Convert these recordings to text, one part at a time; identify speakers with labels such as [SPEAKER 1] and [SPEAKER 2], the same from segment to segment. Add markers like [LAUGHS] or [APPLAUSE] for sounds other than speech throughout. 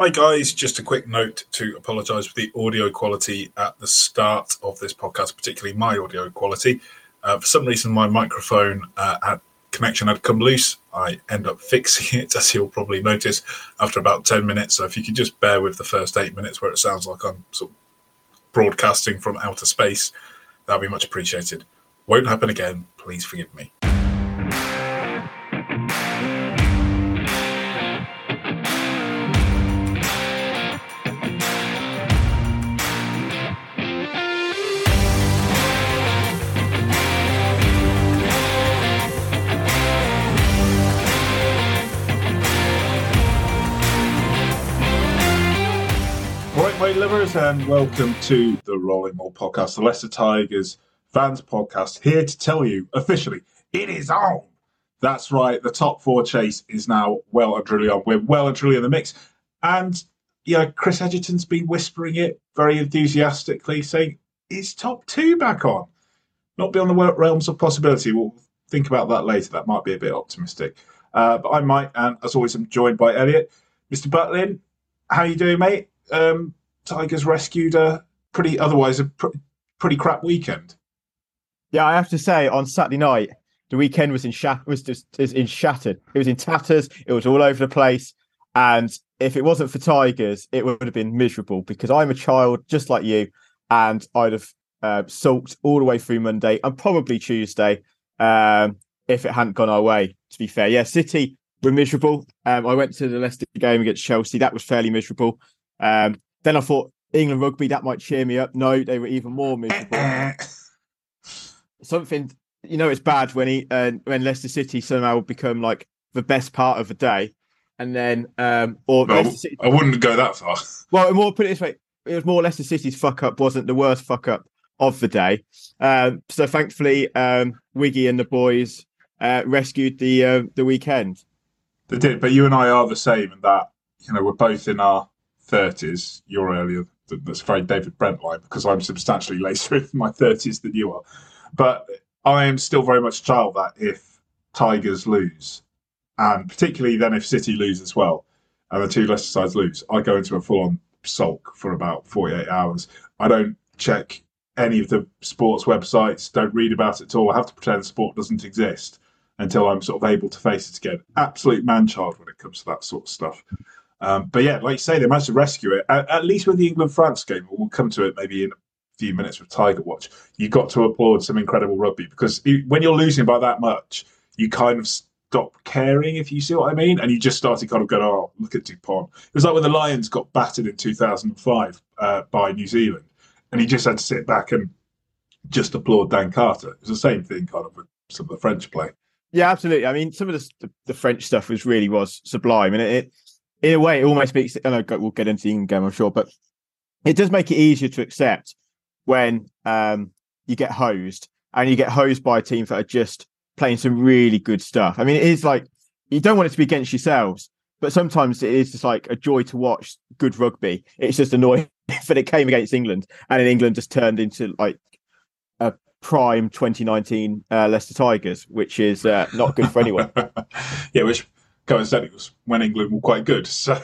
[SPEAKER 1] Hi, guys. Just a quick note to apologise for the audio quality at the start of this podcast, particularly my audio quality. Uh, for some reason, my microphone uh, had, connection had come loose. I end up [LAUGHS] fixing it, as you'll probably notice, after about 10 minutes. So if you could just bear with the first eight minutes where it sounds like I'm sort of broadcasting from outer space, that'd be much appreciated. Won't happen again. Please forgive me. Right, and welcome to the Rolling Maul podcast, the Leicester Tigers fans podcast, here to tell you officially it is on. That's right, the top four chase is now well and truly on. We're well and truly in the mix. And yeah, Chris Edgerton's been whispering it very enthusiastically, saying is top two back on. Not beyond the realms of possibility. We'll think about that later. That might be a bit optimistic. Uh, but I'm Mike, and as always, I'm joined by Elliott. Mr. Butlin, how you doing, mate? Um, Tigers rescued a pretty, otherwise a pr- pretty crap weekend.
[SPEAKER 2] Yeah, I have to say, on Saturday night, the weekend was in shat- was just is in shattered. It was in tatters. It was all over the place. And if it wasn't for Tigers, it would have been miserable because I'm a child just like you, and I'd have uh, sulked all the way through Monday and probably Tuesday um, if it hadn't gone our way. To be fair, yeah, City were miserable. Um, I went to the Leicester game against Chelsea. That was fairly miserable. Um, then I thought England rugby that might cheer me up. No, they were even more miserable. [CLEARS THROAT] Something you know, it's bad when he uh, when Leicester City somehow become like the best part of the day, and then um or
[SPEAKER 1] well, City... I wouldn't go that far. [LAUGHS]
[SPEAKER 2] Well, more put it this way, it was more Leicester City's fuck up wasn't the worst fuck up of the day. Um, so thankfully, um, Wiggy and the boys uh, rescued the uh, the weekend.
[SPEAKER 1] They did, but you and I are the same in that you know we're both in our thirties. You're earlier. That's very David Brent like because I'm substantially [LAUGHS] later in my thirties than you are. But I am still very much a child that if Tigers lose, and particularly then if City lose as well, and the two Leicester sides lose, I go into a full-on sulk for about 48 hours. I don't check any of the sports websites, don't read about it at all. I have to pretend sport doesn't exist until I'm sort of able to face it again. Absolute man-child when it comes to that sort of stuff. Um, but yeah, like you say, they managed to rescue it. At, at least with the England France game, we'll come to it maybe in a few minutes with Tiger Watch. You got to applaud some incredible rugby because when you're losing by that much, you kind of stop caring, if you see what I mean, and you just started kind of going, "Oh, look at Dupont." It was like when the Lions got battered in 2005 uh, by New Zealand, and he just had to sit back and just applaud Dan Carter. It was the same thing, kind of with some of the French play.
[SPEAKER 2] Yeah, absolutely. I mean, some of the, the French stuff was really was sublime, and it, it in a way, it almost makes it. I we'll get into the England game, I'm sure, but it does make it easier to accept when um, you get hosed and you get hosed by teams that are just playing some really good stuff. I mean, it is like you don't want it to be against yourselves, but sometimes it is just like a joy to watch good rugby. It's just annoying that it came against England and in England just turned into like a prime 2019 uh, Leicester Tigers, which is uh, not good for anyone. [LAUGHS]
[SPEAKER 1] yeah, which coincidentally was when England were quite good. [LAUGHS] So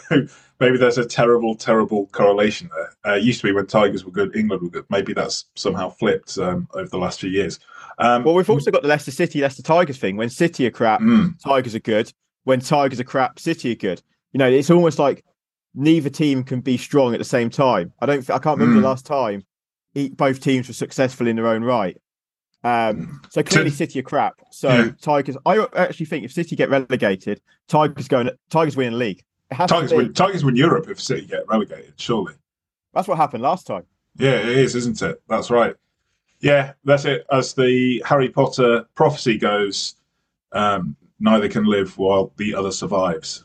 [SPEAKER 1] maybe there's a terrible, terrible correlation there. Uh, used to be when Tigers were good, England were good. Maybe that's somehow flipped um, over the last few years.
[SPEAKER 2] Um, well, we've also got the Leicester City, Leicester Tigers thing. When City are crap, mm. Tigers are good. When Tigers are crap, City are good. You know, it's almost like neither team can be strong at the same time. I don't. I can't remember mm. the last time both teams were successful in their own right. Um, so clearly, City are crap. So yeah. Tigers, I actually think if City get relegated, Tigers going, Tigers win the league.
[SPEAKER 1] Tigers win, Tigers win Europe if City get relegated. Surely,
[SPEAKER 2] that's what happened last time.
[SPEAKER 1] Yeah, it is, isn't it? That's right. Yeah, that's it. As the Harry Potter prophecy goes, um, neither can live while the other survives.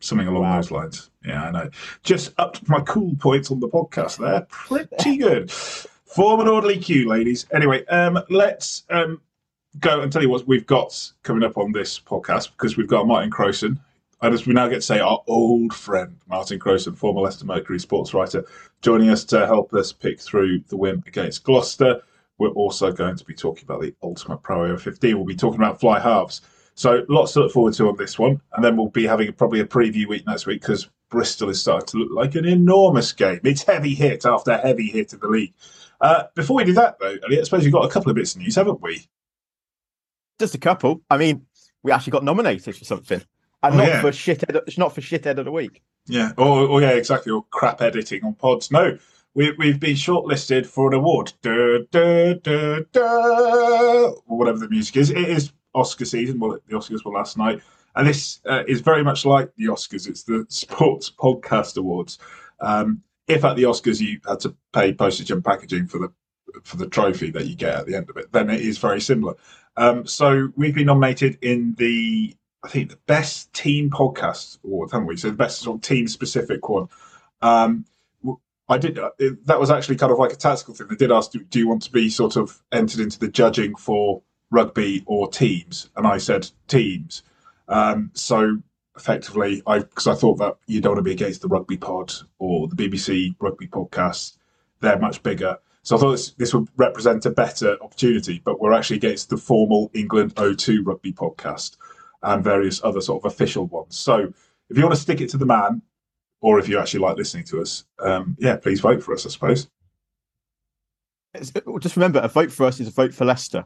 [SPEAKER 1] Something along wow. those lines. Yeah, I know. Just up my cool points on the podcast there. Pretty good. Form an orderly queue, ladies. Anyway, um, let's um, go and tell you what we've got coming up on this podcast because we've got Martin Crowson, and as we now get to say, our old friend Martin Crowson, former Leicester Mercury sports writer, joining us to help us pick through the win against Gloucester. We're also going to be talking about the Ultimate Pro over 15. We'll be talking about fly halves. So lots to look forward to on this one, and then we'll be having probably a preview week next week because Bristol is starting to look like an enormous game. It's heavy hit after heavy hit of the league. Uh, before we do that, though, I suppose we've got a couple of bits of news, haven't we?
[SPEAKER 2] Just a couple. I mean, we actually got nominated for something, and
[SPEAKER 1] Oh,
[SPEAKER 2] not
[SPEAKER 1] yeah.
[SPEAKER 2] for shithead. It's not for shithead of the week.
[SPEAKER 1] Yeah. Or, or yeah, exactly. Or crap editing on pods. No, we, we've been shortlisted for an award. Or whatever the music is. It is Oscar season. Well, the Oscars were last night. And this uh, is very much like the Oscars. It's the [LAUGHS] Sports Podcast Awards. Um, if at the Oscars you had to pay postage and packaging for the for the trophy that you get at the end of it, then it is very similar. Um, so we've been nominated in the I think the best team podcast award, haven't we? So the best sort of team specific one. Um, I did uh, that was actually kind of like a tactical thing. They did ask, do, do you want to be sort of entered into the judging for rugby or teams? And I said teams. Um, so effectively, I because I thought that you don't want to be against the rugby pod or the BBC rugby podcast. They're much bigger. So I thought this, this would represent a better opportunity, but we're actually against the formal England O2 rugby podcast and various other sort of official ones. So if you want to stick it to the man, or if you actually like listening to us, um, yeah, please vote for us, I suppose.
[SPEAKER 2] Just remember, a vote for us is a vote for Leicester.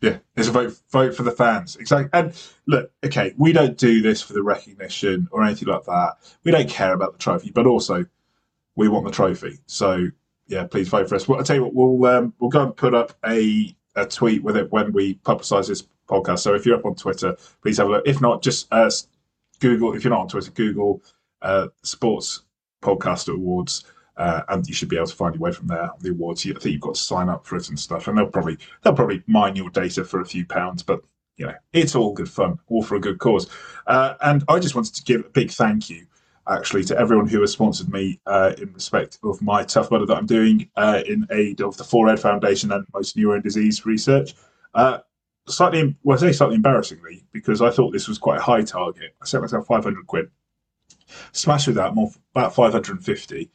[SPEAKER 1] Yeah, it's a vote vote for the fans. Exactly. And look, okay, we don't do this for the recognition or anything like that. We don't care about the trophy, but also we want the trophy. So yeah, please vote for us. Well, I'll tell you what, we'll um, we'll go and put up a, a tweet with it when we publicise this podcast. So if you're up on Twitter, please have a look. If not, just uh, Google. If you're not on Twitter, Google uh, Sports Podcast Awards. Uh, and you should be able to find your way from there the awards. I think you've got to sign up for it and stuff, and they'll probably they'll probably mine your data for a few pounds, but you know it's all good fun, all for a good cause. Uh, and I just wanted to give a big thank you, actually, to everyone who has sponsored me uh, in respect of my tough mudder that I'm doing uh, in aid of the 4Ed Foundation and motor neurone disease research. Uh, slightly, well, I say slightly embarrassingly, because I thought this was quite a high target. I set myself 500 quid, smashed with that, more about 550.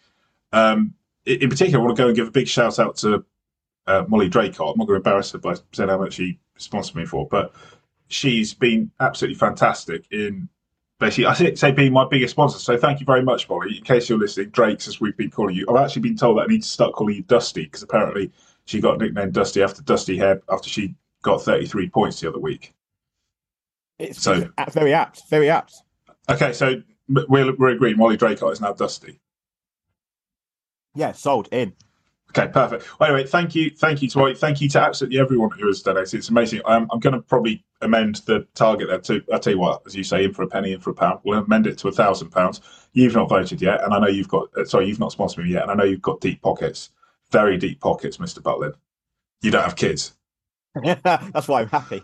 [SPEAKER 1] Um, in particular, I want to go and give a big shout out to uh, Molly Draycott. I'm not going to embarrass her by saying how much she sponsored me for, but she's been absolutely fantastic in basically, I say, say being my biggest sponsor. So thank you very much, Molly. In case you're listening, Drake's, as we've been calling you, I've actually been told that I need to start calling you Dusty because apparently she got nicknamed Dusty after Dusty Hare after she got 33 points the other week.
[SPEAKER 2] It's
[SPEAKER 1] So-
[SPEAKER 2] very apt. Very apt.
[SPEAKER 1] Okay, so we're, we're agreeing Molly Draycott is now Dusty.
[SPEAKER 2] Yeah, sold in.
[SPEAKER 1] Okay, perfect. Well, anyway, thank you, thank you to. Thank you to absolutely everyone who has donated. It's amazing. Um, I'm going to probably amend the target there to. I'll tell you what, as you say, in for a penny, in for a pound. We'll amend it to a thousand pounds. You've not voted yet, and I know you've got. Uh, sorry, you've not sponsored me yet, and I know you've got deep pockets, very deep pockets, Mister Butlin. You don't have kids. [LAUGHS]
[SPEAKER 2] That's why I'm happy.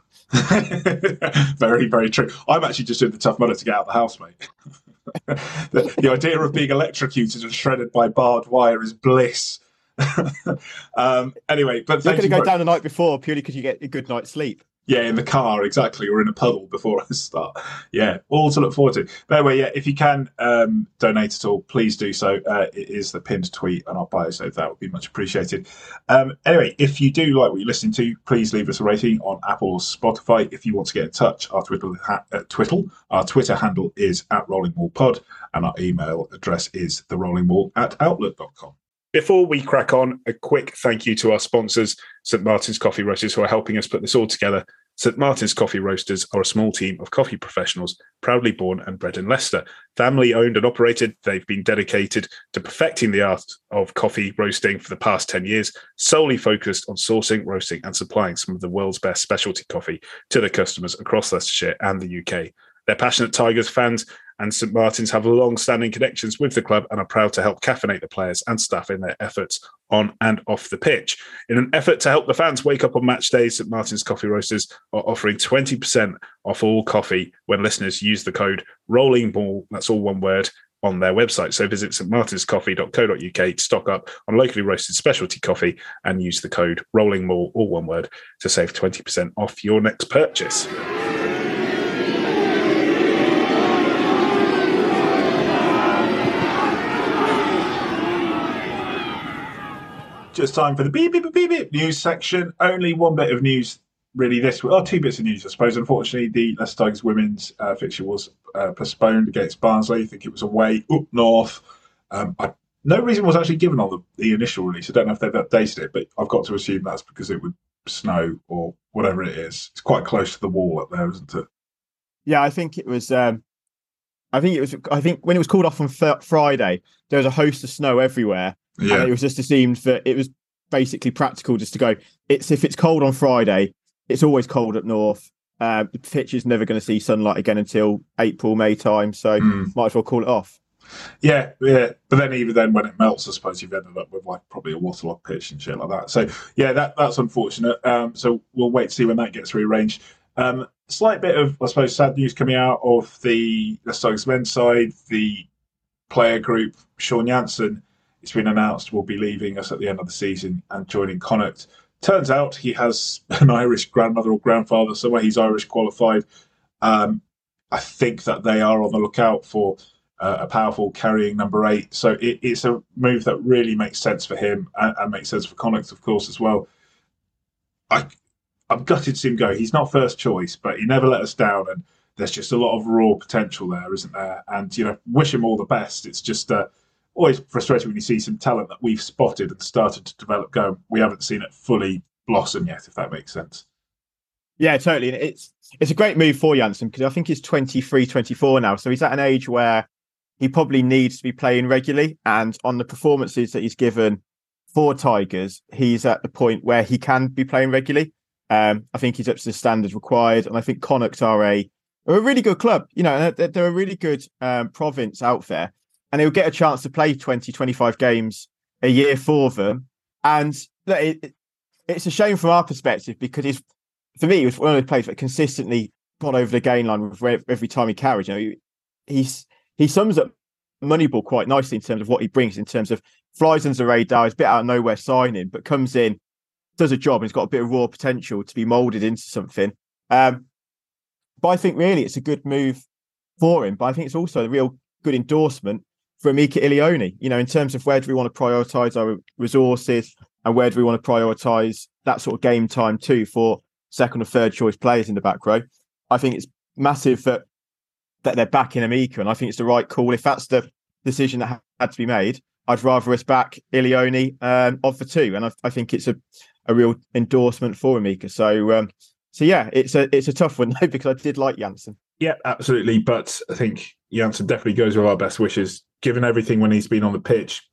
[SPEAKER 1] very, very true. I'm actually just doing the tough mudder to get out of the house, mate. [LAUGHS] the, the idea of being electrocuted and shredded by barbed wire is bliss. [LAUGHS] um, anyway, but
[SPEAKER 2] You're going to go down the night before purely because you get a good night's sleep.
[SPEAKER 1] Yeah, in the car, exactly, or in a puddle before I start. Yeah, all to look forward to. But anyway, yeah, if you can um, donate at all, please do so. Uh, it is the pinned tweet on our bio, so that would be much appreciated. Um, anyway, if you do like what you're listening to, please leave us a rating on Apple or Spotify. If you want to get in touch, our Twitter, ha- uh, Twitter, our Twitter handle is at Rolling Maul Pod, and our email address is the Rolling Maul at outlook.com.
[SPEAKER 3] Before we crack on, a quick thank you to our sponsors, St. Martin's Coffee Roasters, who are helping us put this all together. St. Martin's Coffee Roasters are a small team of coffee professionals, proudly born and bred in Leicester. Family owned and operated, they've been dedicated to perfecting the art of coffee roasting for the past 10 years, solely focused on sourcing, roasting, and supplying some of the world's best specialty coffee to their customers across Leicestershire and the UK. They're passionate Tigers fans and St Martin's have long-standing connections with the club and are proud to help caffeinate the players and staff in their efforts on and off the pitch. In an effort to help the fans wake up on match days, St Martin's Coffee Roasters are offering 20% off all coffee when listeners use the code Rolling Maul, that's all one word, on their website. So visit stmartinscoffee.co.uk to stock up on locally roasted specialty coffee and use the code Rolling Maul, all one word, to save 20% off your next purchase.
[SPEAKER 1] Just time for the beep, beep, beep, beep, news section. Only one bit of news
[SPEAKER 4] really this or two bits of news, I suppose. Unfortunately, the Leicester Tigers women's uh, fixture was uh, postponed against Barnsley. I think it was away up north. Um, I, no reason was actually given on the, the initial release. I don't know if they've updated it, but I've got to assume that's because it would snow or whatever it is. It's quite close to the wall up there, isn't it?
[SPEAKER 2] Yeah, I think it was. Um, I think it was. I think when it was called off on Friday, there was a host of snow everywhere,
[SPEAKER 4] Yeah.
[SPEAKER 2] and it was just assumed that it was basically practical just to go. It's if it's cold on Friday, it's always cold up north. Uh, the pitch is never going to see sunlight again until April, May time, so
[SPEAKER 4] Mm.
[SPEAKER 2] might as well call it off.
[SPEAKER 4] Yeah, yeah. But then even then, when it melts, I suppose you've ended up with like probably a waterlogged pitch and shit like that. So yeah, that that's unfortunate. Um, so we'll wait to see when that gets rearranged. Um, slight bit of, I suppose, sad news coming out of the the Stokes men's side. The player group, Sean Jansen, it's been announced will be leaving us at the end of the season and joining Connacht. Turns out he has [LAUGHS] an Irish grandmother or grandfather somewhere. He's Irish qualified. Um, I think that they are on the lookout for uh, a powerful carrying number eight. So it, it's a move that really makes sense for him and, and makes sense for Connacht, of course, as well. I, I'm gutted to see him go. He's not first choice, but he never let us down, and there's just a lot of raw potential there, isn't there? And you know, wish him all the best. It's just uh, always frustrating when you see some talent that we've spotted and started to develop go. We haven't seen it fully blossom yet, if that makes sense.
[SPEAKER 2] Yeah, totally. And it's it's a great move for Jansen because I think he's 23, 24 now. So he's at an age where he probably needs to be playing regularly. And on the performances that he's given for Tigers, he's at the point where he can be playing regularly. Um, I think he's up to the standards required. And I think Connacht are a, are a really good club. You know, they're, they're a really good um, province out there. And he'll get a chance to play 20, 25 games a year for them. And it, it- it's a shame from our perspective because he's for me, he was one of the players that consistently got over the gain line with every every time he carried. You know, he, he's he sums up Moneyball quite nicely in terms of what he brings, in terms of flies under the radar, he's a bit out of nowhere signing, but comes in, does a job, and he's got a bit of raw potential to be molded into something. Um, but I think really it's a good move for him. But I think it's also a real good endorsement for Emeka Ilione, you know, in terms of where do we want to prioritize our resources and where do we want to prioritize that sort of game time too for second or third choice players in the back row. I think it's massive that that they're backing Emeka, and I think it's the right call. If that's the decision that had to be made, I'd rather us back Ilione um, of the two, and I, I think it's a, a real endorsement for Emeka. So, um, so yeah, it's a it's a tough one [LAUGHS] though because I did like Jansen.
[SPEAKER 1] Yeah, absolutely. But I think Jansen definitely goes with our best wishes. Given everything when he's been on the pitch,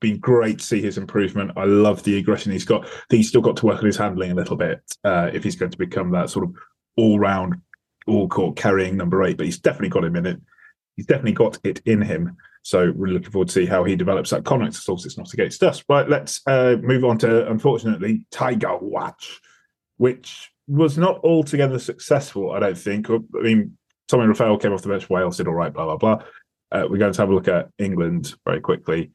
[SPEAKER 1] been great to see his improvement. I love the aggression he's got. I think he's still got to work on his handling a little bit uh, if he's going to become that sort of all round, all court carrying number eight. But he's definitely got him in it. He's definitely got it in him. So really looking forward to see how he develops that Connacht. Of course, it's not against us. Right, let's uh, move on to unfortunately Tiger Watch, which was not altogether successful. I don't think. I mean, Tommy Reffell came off the bench. Wales did all right. Blah blah blah. Uh, we're going to have a look at England very quickly.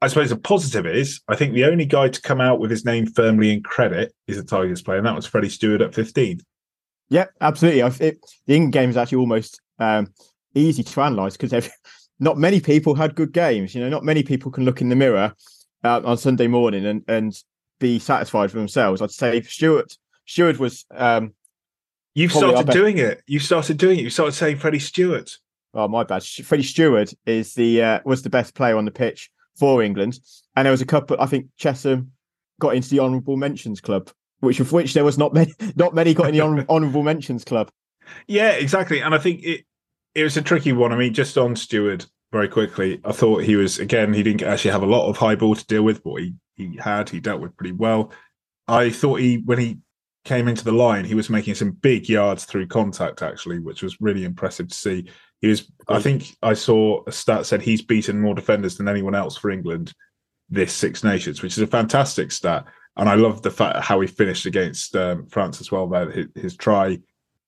[SPEAKER 1] I suppose the positive is I think the only guy to come out with his name firmly in credit is a Tigers player, and that was Freddie Stewart at 15.
[SPEAKER 2] Yeah, absolutely. I, it, the England game is actually almost um, easy to analyse because [LAUGHS] not many people had good games. You know, not many people can look in the mirror uh, on Sunday morning and and be satisfied with themselves. I'd say Stewart Stewart was um,
[SPEAKER 1] You've started doing it. You started doing it. You started saying Freddie Stewart.
[SPEAKER 2] Oh my bad. Freddie Stewart is the uh, was the best player on the pitch for England, and there was a couple. I think Chessum got into the honourable mentions club, which of which there was not many. [LAUGHS] Not many got in the [LAUGHS] honourable mentions club.
[SPEAKER 1] Yeah, exactly. And I think it it was a tricky one. I mean, just on Stewart very quickly, I thought he was again. He didn't actually have a lot of high ball to deal with, but he he had. He dealt with pretty well. I thought he when he came into the line, he was making some big yards through contact actually, which was really impressive to see. He was. I think I saw a stat said he's beaten more defenders than anyone else for England this Six Nations, which is a fantastic stat. And I love the fact how he finished against um, France as well. There, his, his try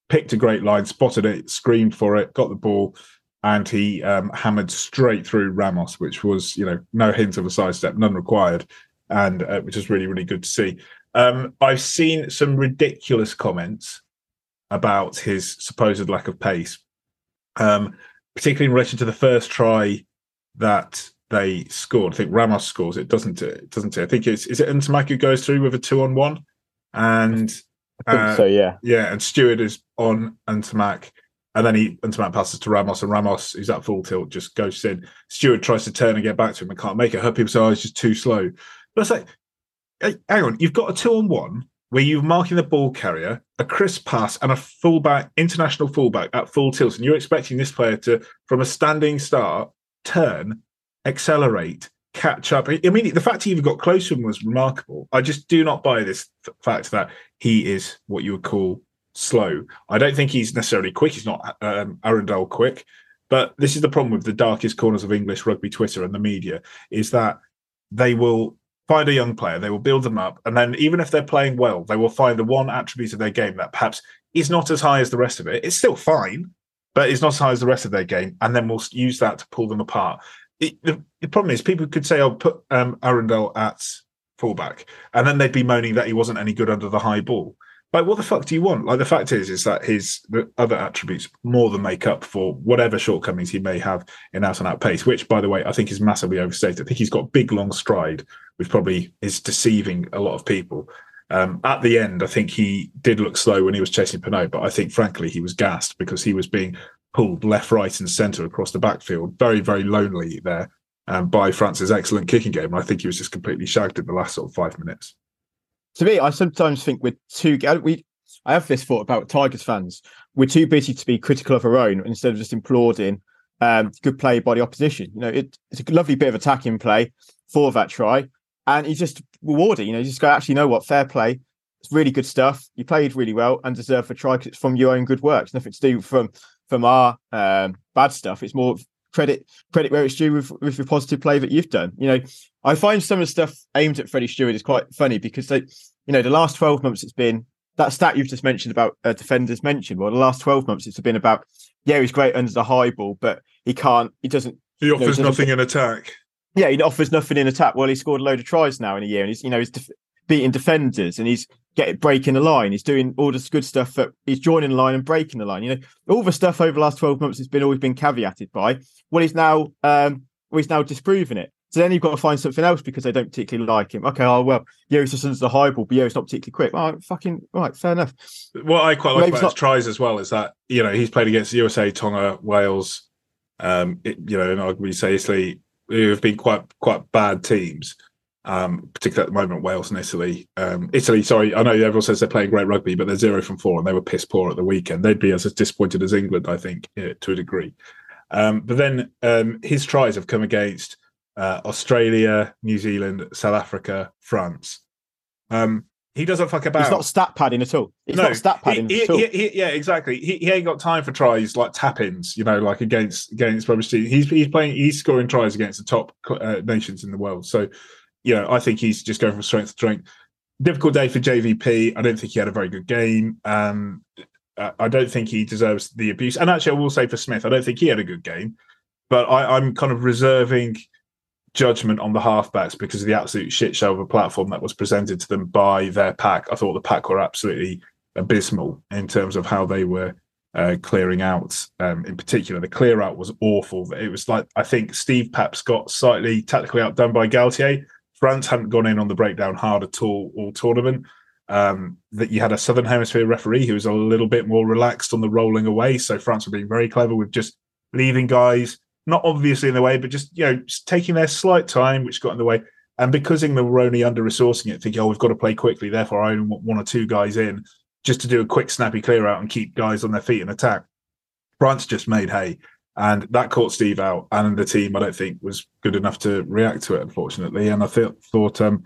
[SPEAKER 1] picked a great line, spotted it, screamed for it, got the ball, and he um, hammered straight through Ramos, which was you know no hint of a sidestep, none required, and uh, which is really really good to see. Um, I've seen some ridiculous comments about his supposed lack of pace, um, particularly in relation to the first try that they scored. I think Ramos scores it, doesn't it? Doesn't it? I think it's is it Ntamack goes through with a two on one, and
[SPEAKER 2] Uh, so yeah,
[SPEAKER 1] yeah, and Stewart is on Ntamack, and then he Ntamack passes to Ramos, and Ramos, who's at full tilt, just goes in. Stewart tries to turn and get back to him and can't make it. Her people say, "Oh, it's just too slow." But it's like, hey, hang on, you've got a two on one where you're marking the ball carrier, a crisp pass, and a fullback, international fullback at full tilt, and you're expecting this player to, from a standing start, turn, accelerate, catch up. I mean, the fact he even got close to him was remarkable. I just do not buy this fact that he is what you would call slow. I don't think he's necessarily quick. He's not um, Arundell quick. But this is the problem with the darkest corners of English rugby Twitter and the media is that they will find a young player, they will build them up, and then even if they're playing well, they will find the one attribute of their game that perhaps is not as high as the rest of it. It's still fine, but it's not as high as the rest of their game, and then we'll use that to pull them apart. It, the, the, problem is, people could say, "I'll put um, Arundell at fullback," and then they'd be moaning that he wasn't any good under the high ball. Like, what the fuck do you want? Like, the fact is, is that his other attributes more than make up for whatever shortcomings he may have in out and out pace, which, by the way, I think is massively overstated. I think he's got big, long stride, which probably is deceiving a lot of people. Um, at the end, I think he did look slow when he was chasing Penaud, but I think, frankly, he was gassed because he was being pulled left, right, and centre across the backfield, very, very lonely there um, by France's excellent kicking game. And I think he was just completely shagged in the last sort of five minutes
[SPEAKER 2] to me, I sometimes think we're too. We, I have this thought about Tigers fans. We're too busy to be critical of our own instead of just applauding um, good play by the opposition. You know, it, it's a lovely bit of attacking play for that try, and he's just rewarding. You know, you just go, actually, know what? Fair play. It's really good stuff. You played really well and deserve a try because it's from your own good work. It's nothing to do from from our um, bad stuff. It's more credit credit where it's due with, with the positive play that you've done. You know, I find some of the stuff aimed at Freddie Stewart is quite funny because they, you know, the last twelve months it's been that stat you've just mentioned about uh, defenders mentioned. Well, the last twelve months it's been about yeah he's great under the high ball, but he can't. He doesn't.
[SPEAKER 1] He offers you know, he nothing in attack.
[SPEAKER 2] Yeah, he offers nothing in attack. Well, he scored a load of tries now in a year, and he's you know he's def- beating defenders and he's getting breaking the line. He's doing all this good stuff. That he's joining the line and breaking the line. You know, all the stuff over the last twelve months has been always been caveated by. Well, he's now um, well, he's now disproving it. So then you've got to find something else because they don't particularly like him. Okay, oh well, he's just under the high ball, but yeah, not particularly quick. All right, fucking right, fair enough.
[SPEAKER 1] What I quite like Maybe about not... his tries as well is that you know he's played against USA, Tonga, Wales, um, it, you know, and arguably say Italy, who have been quite quite bad teams um, particularly at the moment, Wales and Italy. Um, Italy, sorry, I know everyone says they're playing great rugby, but they're zero from four and they were piss poor at the weekend. They'd be as disappointed as England, I think, yeah, to a degree. Um, but then um, his tries have come against uh, Australia, New Zealand, South Africa, France. Um, he doesn't fuck about.
[SPEAKER 2] He's not stat padding at all. He's no, not stat padding
[SPEAKER 1] he,
[SPEAKER 2] at all.
[SPEAKER 1] He, yeah, exactly. He, he ain't got time for tries like tap-ins. You know, like against against rubbish teams. He's he's playing. He's scoring tries against the top uh, nations in the world. So you know, I think he's just going from strength to strength. Difficult day for JVP. I don't think he had a very good game. Um, I don't think he deserves the abuse. And actually, I will say for Smith, I don't think he had a good game. But I, I'm kind of reserving judgment on the halfbacks because of the absolute shit show of a platform that was presented to them by their pack. I thought the pack were absolutely abysmal in terms of how they were uh, clearing out. Um, in particular, the clear out was awful. It was like I think Steve Paps got slightly tactically outdone by Galthié. France hadn't gone in on the breakdown hard at all all tournament. Um, that you had a Southern Hemisphere referee who was a little bit more relaxed on the rolling away. So France were being very clever with just leaving guys, not obviously in the way, but just you know just taking their slight time, which got in the way. And because England were only under resourcing it, thinking, oh, we've got to play quickly, therefore I only want one or two guys in just to do a quick, snappy clear out and keep guys on their feet and attack. France just made hay and that caught Steve out, and the team I don't think was good enough to react to it, unfortunately. And I th- thought um,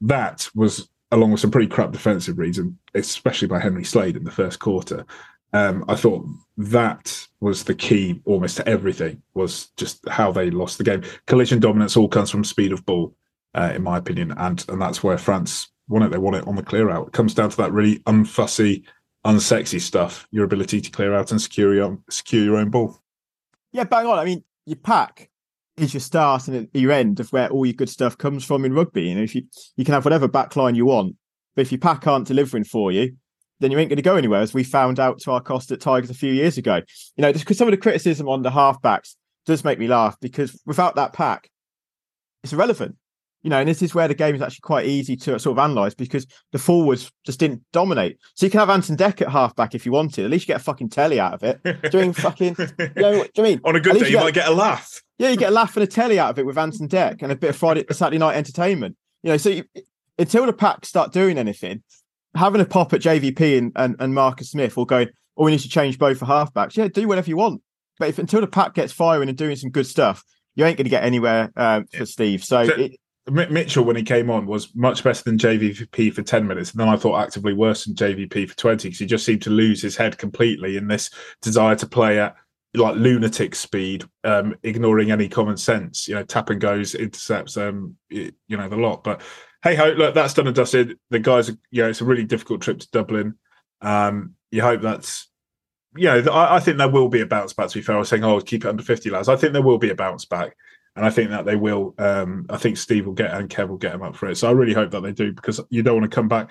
[SPEAKER 1] that was along with some pretty crap defensive reason, especially by Henry Slade in the first quarter. Um, I thought that was the key almost to everything was just how they lost the game. Collision dominance all comes from speed of ball, uh, in my opinion, and and that's where France won it. They won it on the clear out. It comes down to that really unfussy, unsexy stuff. Your ability to clear out and secure your secure your own ball.
[SPEAKER 2] Yeah, bang on. I mean, your pack is your start and your end of where all your good stuff comes from in rugby. You know, if you you can have whatever backline you want, but if your pack aren't delivering for you, then you ain't going to go anywhere. As we found out to our cost at Tigers a few years ago. You know, because some of the criticism on the halfbacks does make me laugh because without that pack, it's irrelevant. You know, and this is where the game is actually quite easy to sort of analyse because the forwards just didn't dominate. So you can have Anton and Dec at halfback if you wanted. At least you get a fucking telly out of it. [LAUGHS] Doing fucking, you know, what do you mean?
[SPEAKER 1] On a good day,
[SPEAKER 2] you
[SPEAKER 1] you
[SPEAKER 2] get-
[SPEAKER 1] might get a laugh.
[SPEAKER 2] Yeah, you get a laugh and a telly out of it with Ant and Dec and a bit of Friday Saturday night entertainment. You know, so you, until the pack start doing anything, having a pop at JVP and, and, and Marcus Smith or going, oh, we need to change both for halfbacks. Yeah, do whatever you want. But if until the pack gets firing and doing some good stuff, you ain't going to get anywhere um, for Steve. So,
[SPEAKER 1] So-
[SPEAKER 2] it,
[SPEAKER 1] Mitchell, when he came on, was much better than JVP for 10 minutes. And then I thought actively worse than JVP for 20 because he just seemed to lose his head completely in this desire to play at like lunatic speed, um, ignoring any common sense, you know, tap and goes, intercepts, um, you know, the lot. But hey ho, look, that's done and dusted. The guys, you know, it's a really difficult trip to Dublin. Um, you hope that's, you know, I, I think there will be a bounce back. To be fair, I was saying, oh, keep it under 50 lads. I think there will be a bounce back. And I think that they will. Um, I think Steve will get and Kev will get him up for it. So I really hope that they do because you don't want to come back,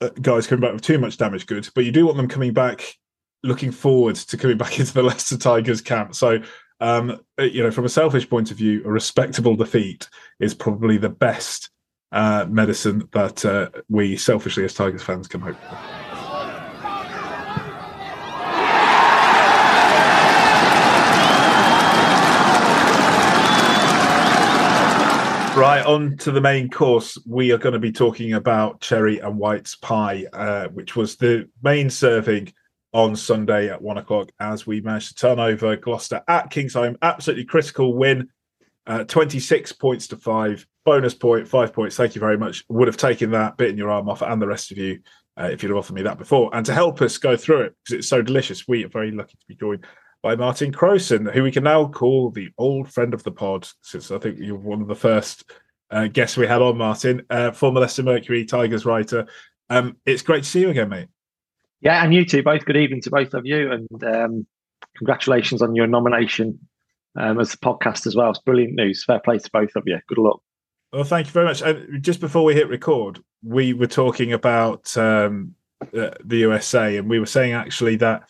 [SPEAKER 1] uh, guys coming back with too much damage goods, but you do want them coming back, looking forward to coming [LAUGHS] back into the Leicester Tigers camp. So, um, uh, you know, from a selfish point of view, a respectable defeat is probably the best uh, medicine that uh, we selfishly as Tigers fans can hope for. Right, on to the main course. We are going to be talking about cherry and white's pie, uh, which was the main serving on Sunday at one o'clock as we managed to turn over Gloucester at Kingsholm. Absolutely critical win, uh, 26 points to five, bonus point, five points. Thank you very much. Would have taken that, bitten your arm off, and the rest of you uh, if you'd have offered me that before. And to help us go through it, because it's so delicious, we are very lucky to be joined by Martin Crowson, who we can now call the old friend of the pod, since I think you're one of the first uh, guests we had on, Martin, uh, former Leicester Mercury Tigers writer. Um, it's great to see you again, mate.
[SPEAKER 5] Yeah, and you too. both. Good evening to both of you, and um, congratulations on your nomination um, as the podcast as well. It's brilliant news. Fair play to both of you. Good luck.
[SPEAKER 1] Well, thank you very much. And just before we hit record, we were talking about um, uh, the USA, and we were saying actually that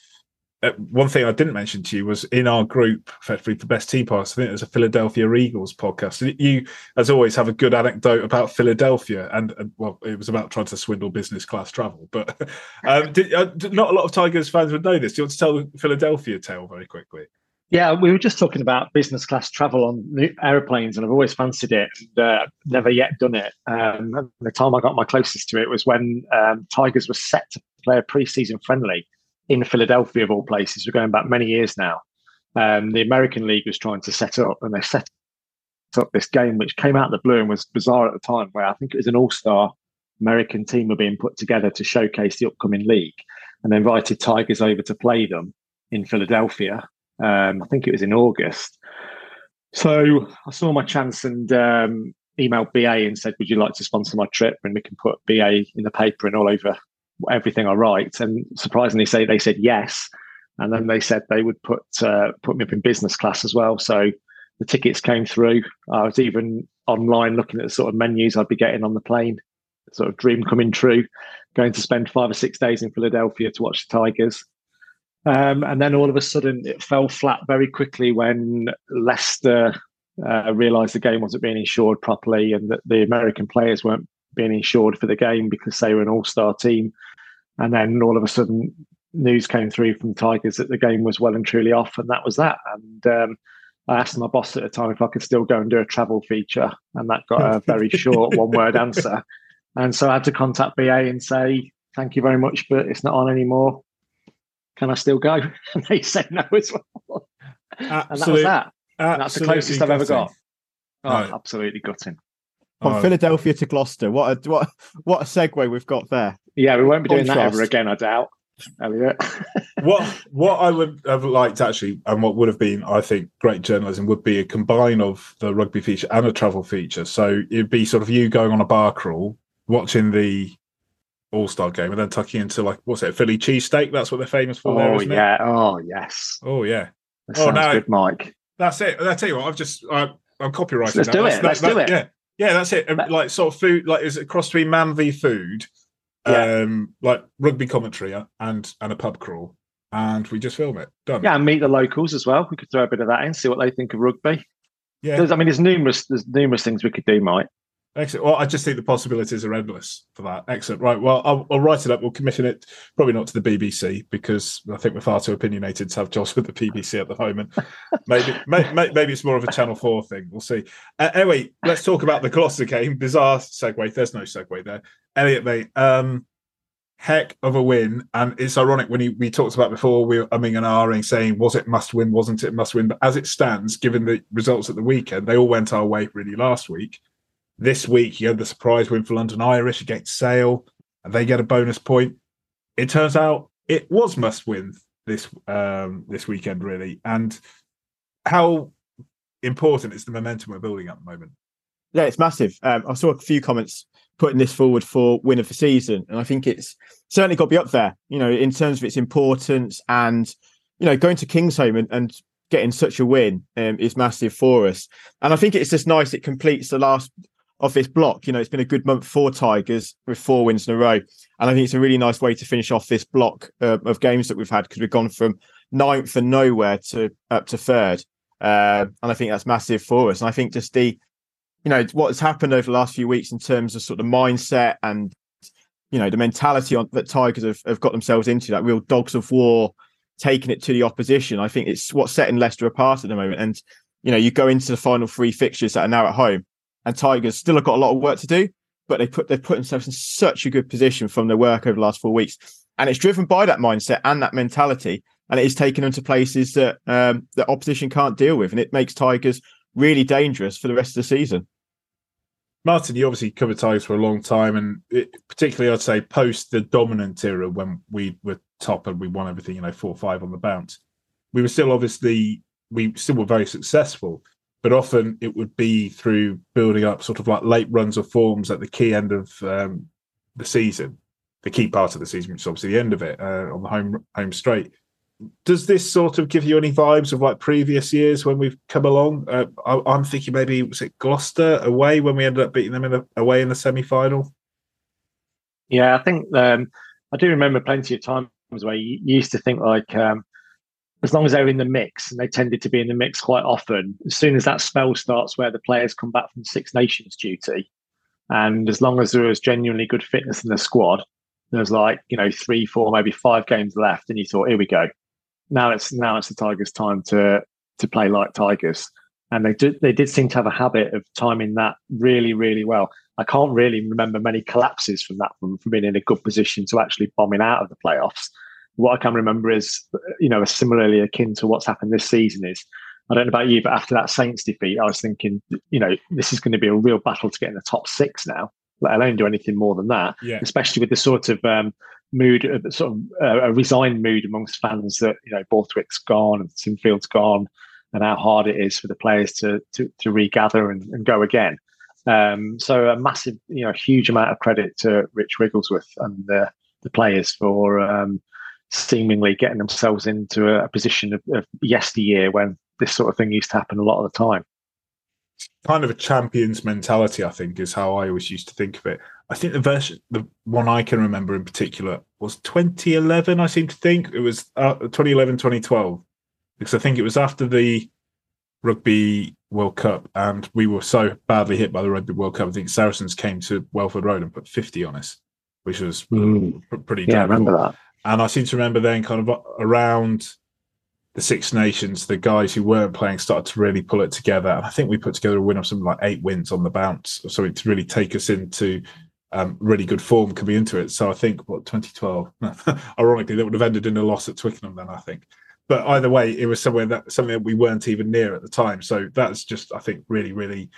[SPEAKER 1] one thing I didn't mention to you was in our group, effectively the best team pass. I think it was a Philadelphia Eagles podcast. You, as always, have a good anecdote about Philadelphia, and, and well, it was about trying to swindle business class travel. But [LAUGHS] um, did, uh, not a lot of Tigers fans would know this. Do you want to tell the Philadelphia tale very quickly?
[SPEAKER 5] Yeah, we were just talking about business class travel on new aeroplanes, and I've always fancied it, and uh, never yet done it. Um, the time I got my closest to it was when um, Tigers were set to play a pre-season friendly in Philadelphia, of all places. We're going back many years now. Um, the American League was trying to set up, and they set up this game which came out of the blue and was bizarre at the time. Where I think it was an all-star American team were being put together to showcase the upcoming league, and they invited Tigers over to play them in Philadelphia. Um, I think it was in August. So I saw my chance and um, emailed BA and said, "Would you like to sponsor my trip? And we can put BA in the paper and all over everything I write." And surprisingly, say they said yes. And then they said they would put uh, put me up in business class as well. So the tickets came through. I was even online looking at the sort of menus I'd be getting on the plane. Sort of dream coming true. Going to spend five or six days in Philadelphia to watch the Tigers. Um, and then all of a sudden, it fell flat very quickly when Leicester uh, realised the game wasn't being insured properly and that the American players weren't being insured for the game because they were an all-star team. And then all of a sudden, news came through from Tigers that the game was well and truly off, and that was that. And um, I asked my boss at the time if I could still go and do a travel feature, and that got a [LAUGHS] very short one-word answer. And so I had to contact BA and say, "Thank you very much, but it's not on anymore. Can I still go?" [LAUGHS] And they said no as well. and that was that. And that's the closest I've ever got. Oh,
[SPEAKER 1] No.
[SPEAKER 5] absolutely gutting.
[SPEAKER 2] From
[SPEAKER 1] Oh.
[SPEAKER 2] Philadelphia to Gloucester, what a, what, what a segue we've got there.
[SPEAKER 5] Yeah, we won't be doing that ever again, I doubt. Elliott. [LAUGHS]
[SPEAKER 1] what what I would have liked actually, and what would have been, I think, great journalism would be a combine of the rugby feature and a travel feature. So it'd be sort of you going on a bar crawl, watching the All Star game, and then tucking into like what's it, Philly cheesesteak? That's what they're famous for. there,
[SPEAKER 5] oh
[SPEAKER 1] isn't it?
[SPEAKER 5] yeah. Oh yes.
[SPEAKER 1] Oh yeah.
[SPEAKER 5] That
[SPEAKER 1] Oh,
[SPEAKER 5] sounds
[SPEAKER 1] no.
[SPEAKER 5] good, Mike.
[SPEAKER 1] That's it. I tell you what, I've just I, I'm copywriting.
[SPEAKER 5] Let's
[SPEAKER 1] that.
[SPEAKER 5] do
[SPEAKER 1] That's-
[SPEAKER 5] it.
[SPEAKER 1] that-
[SPEAKER 5] Let's
[SPEAKER 1] that-
[SPEAKER 5] do it.
[SPEAKER 1] Yeah, yeah, that's it. Um,
[SPEAKER 5] That-
[SPEAKER 1] Like sort of food, like is it cross between man v food,
[SPEAKER 5] Yeah.
[SPEAKER 1] um, like rugby commentary uh, and and a pub crawl, and we just film it. Done.
[SPEAKER 5] Yeah, and meet the locals as well. We could throw a bit of that in, see what they think of rugby.
[SPEAKER 1] Yeah.
[SPEAKER 5] There's, I mean, there's numerous there's numerous things we could do, Mike.
[SPEAKER 1] Excellent. Well, I just think the possibilities are endless for that. Excellent. Right. Well, I'll, I'll, write it up. We'll commission it, probably not to the BBC because I think we're far too opinionated to have jobs with the BBC at the moment. [LAUGHS] maybe, may, maybe it's more of a Channel Four thing. We'll see. Uh, anyway, let's talk about the Gloucester game. Bizarre segue. There's no segue there. Elliott, mate. Um, heck of a win, and it's ironic when he, we talked about before. We were umming and ahhing, saying was it must win, wasn't it must win? But as it stands, given the results at the weekend, they all went our way really last week this week, you had the surprise win for London Irish against Sale, and they get a bonus point. It turns out it was must win this um, this weekend, really. And how important is the momentum we're building at the moment?
[SPEAKER 2] Yeah, it's massive. Um, I saw a few comments putting this forward for win of the season, and I think it's certainly got to be up there. You know, in terms of its importance, and you know, going to Kingsholm and, and getting such a win um, is massive for us. And I think it's just nice. It completes the last of this block. You know, it's been a good month for Tigers with four wins in a row. And I think it's a really nice way to finish off this block uh, of games that we've had because we've gone from ninth and nowhere to up to third. Uh, and I think that's massive for us. And I think just the, you know, what has happened over the last few weeks in terms of sort of mindset and, you know, the mentality on, that Tigers have, have got themselves into, that real dogs of war, taking it to the opposition. I think it's what's setting Leicester apart at the moment. And, you know, you go into the final three fixtures that are now at home and Tigers still have got a lot of work to do, but they put they've put themselves in such a good position from their work over the last four weeks, and it's driven by that mindset and that mentality, and it is taking them to places that um, the opposition can't deal with, and it makes Tigers really dangerous for the rest of the season.
[SPEAKER 1] Martin, you obviously covered Tigers for a long time, and it, particularly, I'd say post the dominant era when we were top and we won everything, you know, four or five on the bounce. We were still obviously we still were very successful, but often it would be through building up sort of like late runs of forms at the key end of um, the season, the key part of the season, which is obviously the end of it uh, on the home home straight. Does this sort of give you any vibes of like previous years when we've come along? Uh, I, am thinking maybe was it Gloucester away when we ended up beating them in away in the semi final.
[SPEAKER 5] Yeah, I think um, I do remember plenty of times where you used to think like um, as long as they're in the mix, and they tended to be in the mix quite often, as soon as that spell starts where the players come back from Six Nations duty, and as long as there is genuinely good fitness in the squad, there's like, you know, three, four, maybe five games left, and you thought, here we go. Now it's now it's the Tigers' time to to play like Tigers. And they did they did seem to have a habit of timing that really, really well. I can't really remember many collapses from that from, from being in a good position to actually bombing out of the playoffs what I can remember is, you know, similarly akin to what's happened this season is, I don't know about you, but after that Saints defeat, I was thinking, you know, this is going to be a real battle to get in the top six now, let alone do anything more than that.
[SPEAKER 1] Yeah.
[SPEAKER 5] Especially with the sort of um, mood, sort of uh, a resigned mood amongst fans that you know Borthwick's gone and Sinfield's gone, and how hard it is for the players to to, to regather and, and go again. Um, so a massive, you know, huge amount of credit to Rich Wigglesworth and the, the players for um, seemingly getting themselves into a, a position of, of, yesteryear when this sort of thing used to happen a lot of the time.
[SPEAKER 1] Kind of a champion's mentality, I think, is how I always used to think of it. I think the version, the one I can remember in particular was 2011, I seem to think. It was uh, 2011, 2012, because I think it was after the Rugby World Cup and we were so badly hit by the Rugby World Cup. I think Saracens came to Welford Road and put 50 on us, which was mm. pretty
[SPEAKER 5] Yeah, I remember that.
[SPEAKER 1] And I seem to remember then, kind of around the Six Nations, the guys who weren't playing started to really pull it together. And I think we put together a win of something like eight wins on the bounce, so to really take us into um, really good form coming into it. So I think what 2012, [LAUGHS] ironically, that would have ended in a loss at Twickenham. Then I think, but either way, it was somewhere that something that we weren't even near at the time. So that's just I think really really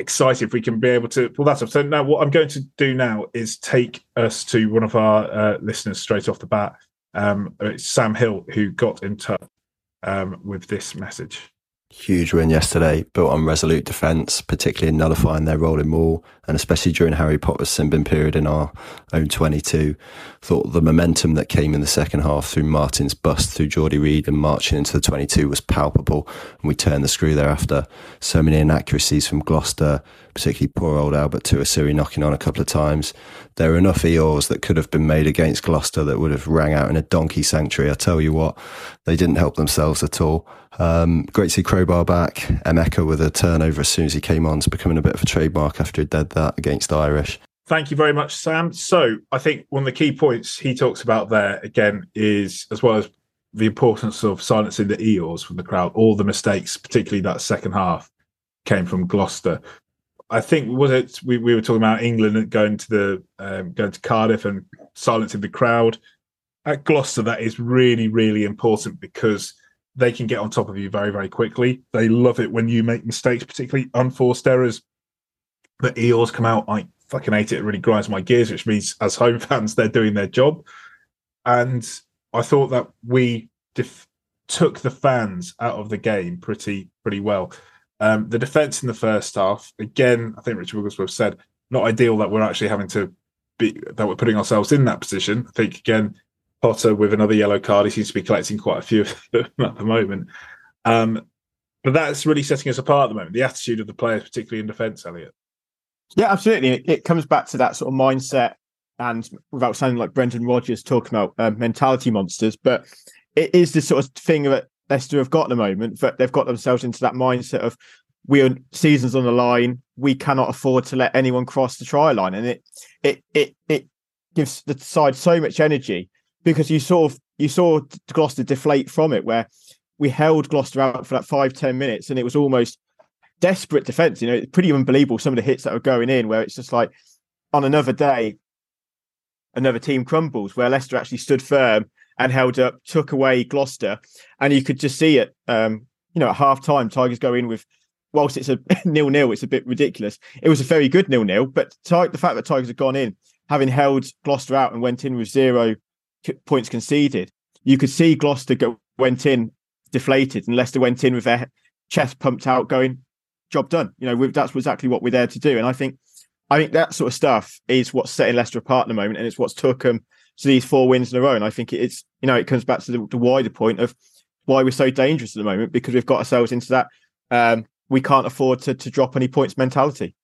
[SPEAKER 1] excited if we can be able to pull that off. So now what I'm going to do now is take us to one of our uh, listeners straight off the bat. Um, it's Sam Hill who got in touch um, with this message.
[SPEAKER 6] Huge win yesterday, built on resolute defence, particularly in nullifying their rolling maul, and especially during Harry Potter's sin bin period in our own 22. Thought the momentum that came in the second half through Martin's bust through Jordy Reid and marching into the 22 was palpable, and we turned the screw thereafter. So many inaccuracies from Gloucester, particularly poor old Albert Tuisue knocking on a couple of times. There were enough EOs that could have been made against Gloucester that would have rang out in a donkey sanctuary. I tell you what, they didn't help themselves at all. Um, great to see Crowbar back. Emeka with a turnover as soon as he came on. It's becoming a bit of a trademark after he did that against Irish.
[SPEAKER 1] Thank you very much, Sam. So I think one of the key points he talks about there again is as well as the importance of silencing the eels from the crowd. All the mistakes, particularly that second half, came from Gloucester. I think was it we, we were talking about England going to the um, going to Cardiff and silencing the crowd at Gloucester. That is really really important because they can get on top of you very very quickly. They love it when you make mistakes, particularly unforced errors. The Eels come out. I fucking hate it. It really grinds my gears, which means as home [LAUGHS] fans they're doing their job. And I thought that we def- took the fans out of the game pretty pretty well. Um, the defense in the first half, again, I think Richard Wigglesworth said, not ideal that we're actually having to be that we're putting ourselves in that position. I think again, Potter with another yellow card, he seems to be collecting quite a few [LAUGHS] of them at the moment. Um, but that's really setting us apart at the moment. The attitude of the players, particularly in defence, Elliott.
[SPEAKER 2] Yeah, absolutely. It, comes back to that sort of mindset, and without sounding like Brendan Rodgers talking about uh, mentality monsters, but it is the sort of thing that Leicester have got at the moment that they've got themselves into that mindset of we are seasons on the line. We cannot afford to let anyone cross the try line, and it it it it gives the side so much energy because you sort of you saw Gloucester deflate from it, where we held Gloucester out for that five ten minutes, and it was almost desperate defense. You know, it's pretty unbelievable some of the hits that were going in, where it's just like on another day, another team crumbles, where Leicester actually stood firm and held up, took away Gloucester, and you could just see it. Um, you know, at half time, Tigers go in with, whilst it's a [LAUGHS] nil nil, it's a bit ridiculous. It was a very good nil nil, but the fact that Tigers had gone in, having held Gloucester out and went in with zero points conceded, you could see Gloucester go, went in deflated, and Leicester went in with their chest pumped out, going, "Job done." You know, that's exactly what we're there to do. And I think, I think that sort of stuff is what's setting Leicester apart at the moment, and it's what's took them to these four wins in a row. And I think it's you know it comes back to the, the wider point of why we're so dangerous at the moment because we've got ourselves into that um, we can't afford to to drop any points mentality.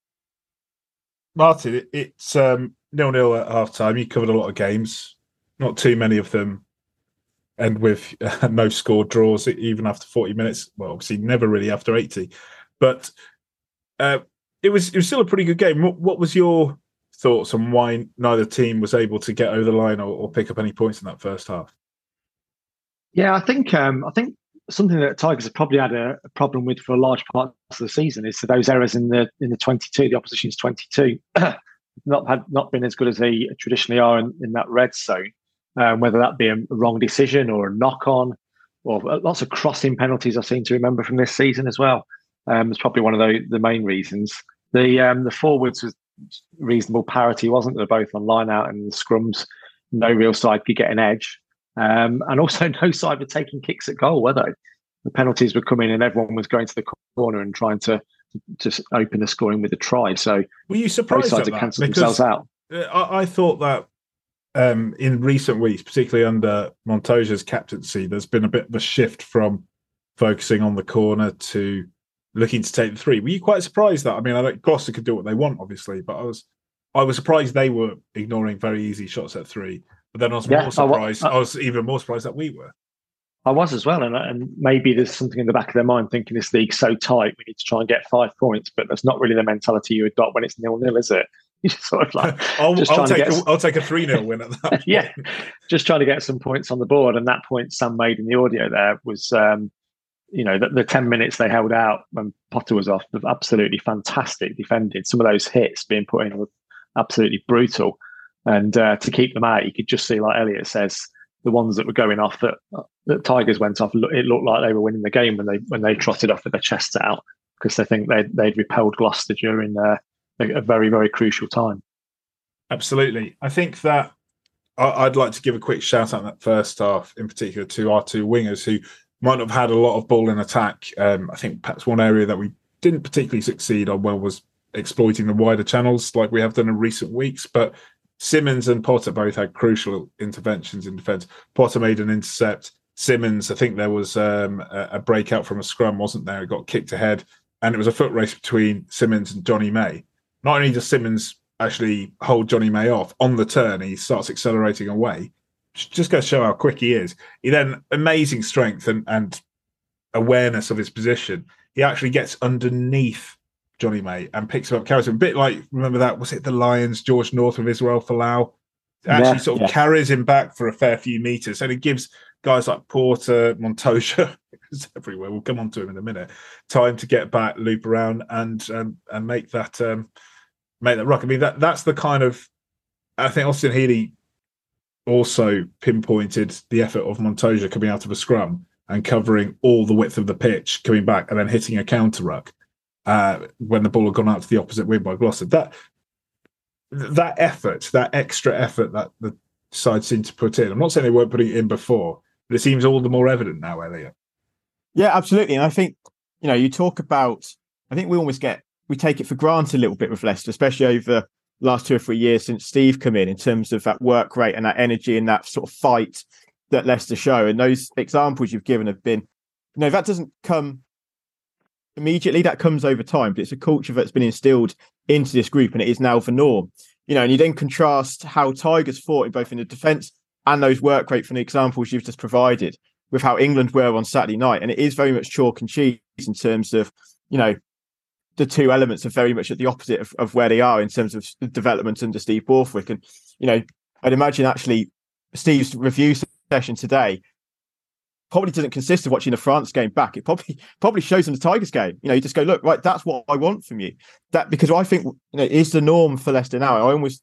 [SPEAKER 1] Martin, it's um, nil nil at half time. You covered a lot of games, not too many of them and with uh, [LAUGHS] no score draws even after 40 minutes. Well, obviously, never really after 80, but uh, it was it was still a pretty good game. What, what was your thoughts on why neither team was able to get over the line or, or pick up any points in that first half?
[SPEAKER 5] Yeah, I think um, I think something that Tigers have probably had a, a, problem with for a large part of the season is those errors in the in the 22, the opposition's 22, [CLEARS THROAT] not had not been as good as they traditionally are in, in that red zone. Um, whether that be a wrong decision or a knock on, or lots of crossing penalties I seem to remember from this season as well. Um, it's probably one of the, the main reasons. The um, the forwards was reasonable parity, wasn't there? Both on line out and the scrums, no real side could get an edge, um, and also [LAUGHS] no side were taking kicks at goal, were they? The penalties were coming, and everyone was going to the corner and trying to to open the scoring with a try. So
[SPEAKER 1] were you surprised
[SPEAKER 5] both sides that? themselves out.
[SPEAKER 1] Uh, I, I thought that um, in recent weeks, particularly under Montoya's captaincy, there's been a bit of a shift from focusing on the corner to looking to take the three. Were you quite surprised that? I mean, I know Gloucester could do what they want, obviously, but I was I was surprised they were ignoring very easy shots at three. But then I was yeah, more surprised. I, I, I, was even more surprised that we were.
[SPEAKER 5] I was as well, and, and maybe there's something in the back of their mind thinking this league's so tight, we need to try and get five points. But that's not really the mentality you adopt when it's nil nil, is it? [LAUGHS] Sort of like [LAUGHS]
[SPEAKER 1] I'll, I'll take a, I'll take a three 0 win at that. [LAUGHS]
[SPEAKER 5] yeah, just trying to get some points on the board. And that point Sam made in the audio there was um, you know, the, the, 10 minutes they held out when Potter was off, absolutely fantastic defending. Some of those hits being put in were absolutely brutal. And uh, to keep them out, you could just see, like Elliott says, the ones that were going off that, that Tigers went off, it looked like they were winning the game when they when they trotted off with their chests out because they think they'd, they'd repelled Gloucester during uh, a, very, very crucial time.
[SPEAKER 1] Absolutely. I think that I'd like to give a quick shout out in that first half, in particular to our two wingers who might have had a lot of ball in attack. Um, I think perhaps one area that we didn't particularly succeed on well was exploiting the wider channels like we have done in recent weeks. But Simmons and Potter both had crucial interventions in defence. Potter made an intercept. Simmons, I think there was um, a, a breakout from a scrum, wasn't there? It got kicked ahead, and it was a foot race between Simmons and Jonny May. Not only does Simmons actually hold Jonny May off on the turn, he starts accelerating away just goes to show how quick he is. He then amazing strength and and awareness of his position, he actually gets underneath Jonny May and picks him up, carries him a bit like remember that was it the Lions, George North with Israel Folau actually yeah, sort of yeah. carries him back for a fair few meters, and it gives guys like Porter, Montoya, [LAUGHS] everywhere. We'll come on to him in a minute. Time to get back, loop around, and um, and make that um, make that rock. I mean that that's the kind of I think Austin Healey also pinpointed the effort of Montoya coming out of a scrum and covering all the width of the pitch, coming back and then hitting a counter ruck uh, when the ball had gone out to the opposite wing by Gloucester. That that effort, that extra effort that the side seemed to put in. I'm not saying they weren't putting it in before, but it seems all the more evident now, Elliott.
[SPEAKER 2] Yeah, absolutely. And I think, you know, you talk about, I think we almost get, we take it for granted a little bit with Leicester, especially over the last two or three years since Steve come in, in terms of that work rate and that energy and that sort of fight that Leicester show. And those examples you've given have been, you know, that doesn't come immediately, that comes over time, but it's a culture that's been instilled into this group and it is now the norm. You know, and you then contrast how Tigers fought in both in the defence and those work rate from the examples you've just provided with how England were on Saturday night. And it is very much chalk and cheese in terms of, you know, the two elements are very much at the opposite of, of where they are in terms of development under Steve Borthwick. And, you know, I'd imagine actually Steve's review session today probably doesn't consist of watching the France game back. It probably [LAUGHS] probably shows them the Tigers game. You know, you just go, look, right, that's what I want from you. That because I think you know, it is the norm for Leicester now. I almost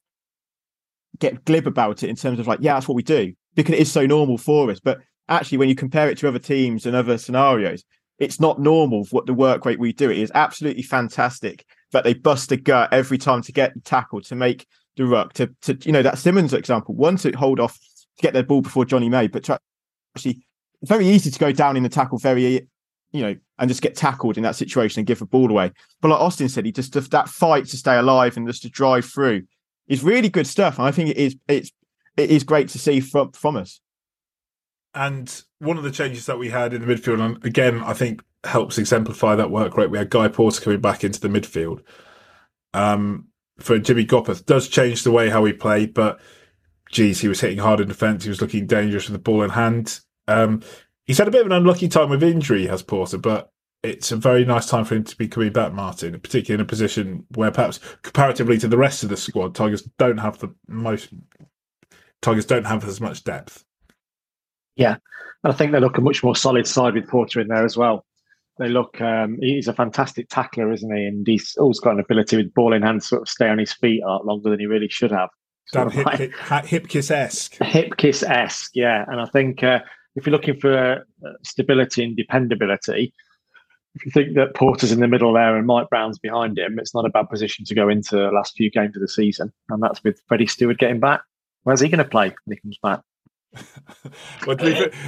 [SPEAKER 2] get glib about it in terms of like, yeah, that's what we do because it is so normal for us. But actually, when you compare it to other teams and other scenarios, it's not normal what the work rate we do. It is absolutely fantastic that they bust a gut every time to get the tackle to make the ruck to to you know that Simmons example, one to hold off to get their ball before Jonny May, but to actually very easy to go down in the tackle very you know and just get tackled in that situation and give the ball away. But like austin said he just that fight to stay alive and just to drive through is really good stuff. And i think it is it's it is great to see from from us.
[SPEAKER 1] And one of the changes that we had in the midfield and again i think helps exemplify that work rate we had guy porter coming back into the midfield. Um for jimmy gopperth does change the way how we play but geez he was hitting hard in defence. He was looking dangerous with the ball in hand um, he's had a bit of an unlucky time with injury, has Porter, but it's a very nice time for him to be coming back, Martin, particularly in a position where perhaps comparatively to the rest of the squad, Tigers don't have the most. Tigers don't have as much depth.
[SPEAKER 5] Yeah, and I think they look a much more solid side with Porter in there as well. They look. Um, he's a fantastic tackler, isn't he? And he's also got an ability with ball in hand, to sort of stay on his feet a lot longer than he really should have.
[SPEAKER 1] Damn hip, [LAUGHS] like, hip, Hipkiss esque.
[SPEAKER 5] Hipkiss esque, yeah. And I think uh, if you're looking for uh, stability and dependability, if you think that Porter's in the middle there and Mike Brown's behind him, it's not a bad position to go into the last few games of the season. And that's with Freddie Stewart getting back. Where's he going to play when he comes back? [LAUGHS]
[SPEAKER 1] well,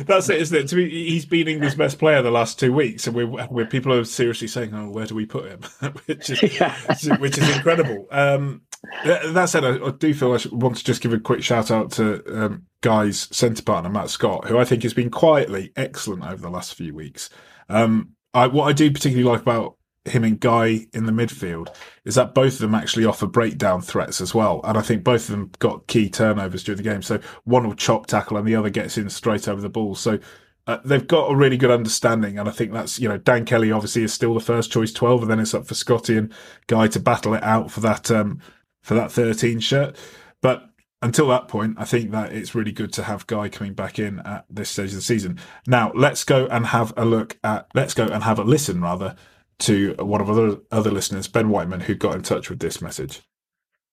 [SPEAKER 1] that's it, isn't it? To me, he's been England's best player the last two weeks, and we're, we're people are seriously saying, "Oh, where do we put him?" [LAUGHS] which is [LAUGHS] yeah. which is incredible. Um, that said, I, I, do feel I want to just give a quick shout out to um, Guy's centre partner Matt Scott, who I think has been quietly excellent over the last few weeks. Um, I, what I do particularly like about him and Guy in the midfield is that both of them actually offer breakdown threats as well. And I think both of them got key turnovers during the game. So one will chop tackle and the other gets in straight over the ball. So uh, they've got a really good understanding. And I think that's, you know, Dan Kelly obviously is still the first choice 12, and then it's up for Scotty and Guy to battle it out for that, um, for that 13 shirt. But until that point, I think that it's really good to have Guy coming back in at this stage of the season. Now, let's go and have a look at, let's go and have a listen rather to one of other other listeners, Ben Whiteman, who got in touch with this message.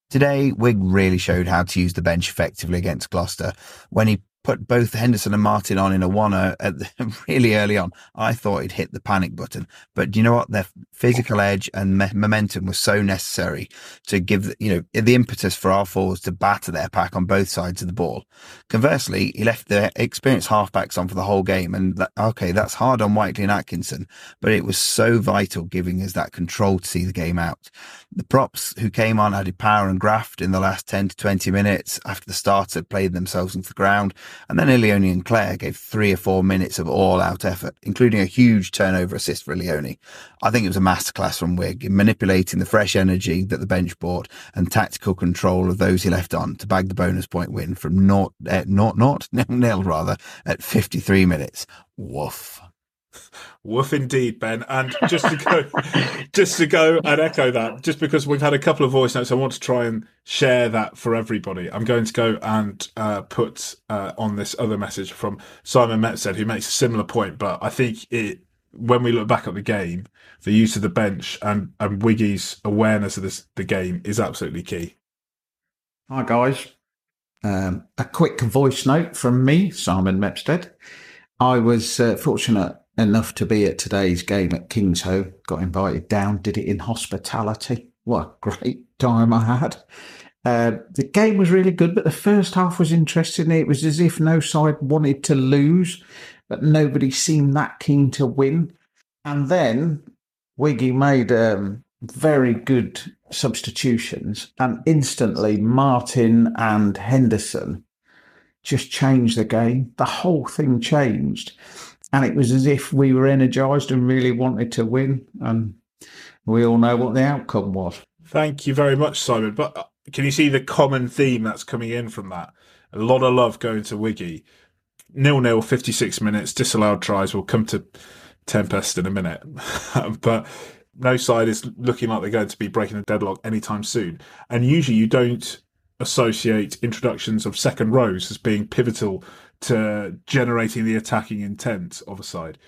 [SPEAKER 7] Today, Wig really showed how to use the bench effectively against Gloucester when he put both Henderson and Martin on in a one uh, the, [LAUGHS] really early on. I thought he'd hit the panic button, but you know what? Their physical edge and me- momentum was so necessary to give you know the impetus for our forwards to batter their pack on both sides of the ball. Conversely, he left the experienced halfbacks on for the whole game, and that, okay, that's hard on Whiteley and Atkinson, but it was so vital giving us that control to see the game out. The props who came on added power and graft in the last 10 to 20 minutes after the start had played themselves into the ground. And then Ilione and Clare gave three or four minutes of all out effort, including a huge turnover assist for Ilione. I think it was a masterclass from Wig in manipulating the fresh energy that the bench brought and tactical control of those he left on to bag the bonus point win from naught, uh, naught, naught, [LAUGHS] nil, nil rather, at 53 minutes. Woof.
[SPEAKER 1] Woof indeed, Ben. And just to go, [LAUGHS] just to go and echo that, just because we've had a couple of voice notes, I want to try and share that for everybody. I'm going to go and uh, put uh, on this other message from Simon Mepstead, who makes a similar point, but I think it when we look back at the game, the use of the bench and and Wiggy's awareness of this the game is absolutely key.
[SPEAKER 8] Hi guys, um, a quick voice note from me, Simon Mepstead. I was uh, fortunate enough to be at today's game at Kingsholm. Got invited down, did it in hospitality. What a great time I had. Uh, the game was really good, but the first half was interesting. It was as if no side wanted to lose, but nobody seemed that keen to win. And then Wiggy made um, very good substitutions, and instantly Martin and Henderson just changed the game. The whole thing changed and it was as if we were energized and really wanted to win. And we all know what the outcome was.
[SPEAKER 1] Thank you very much, Simon. But uh, can you see the common theme that's coming in from that? A lot of love going to Wiggy. Nil nil, 56 minutes, disallowed tries. We'll come to Tempest in a minute. [LAUGHS] but no side is looking like they're going to be breaking the deadlock anytime soon. And usually you don't associate introductions of second rows as being pivotal to generating the attacking intent of a side.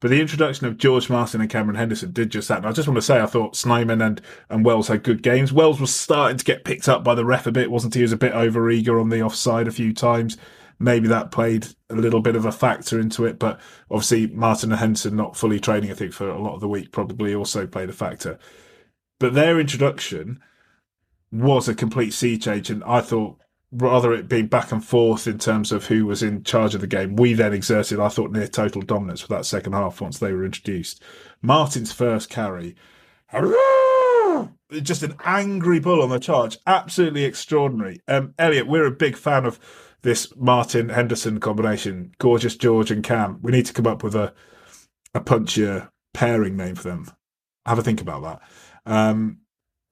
[SPEAKER 1] But the introduction of George Martin and Cameron Henderson did just that. And I just want to say, I thought Snyman and, and Wells had good games. Wells was starting to get picked up by the ref a bit, wasn't he? He was a bit over eager on the offside a few times. Maybe that played a little bit of a factor into it. But obviously, Martin and Henderson not fully training, I think, for a lot of the week probably also played a factor. But their introduction was a complete sea change. And I thought rather it being back and forth in terms of who was in charge of the game, we then exerted, I thought, near total dominance for that second half once they were introduced. Martin's first carry, just an angry bull on the charge, absolutely extraordinary. Um, Elliott, we're a big fan of this Martin Henderson combination, gorgeous George and Cam. We need to come up with a a punchier pairing name for them. Have a think about that. Um,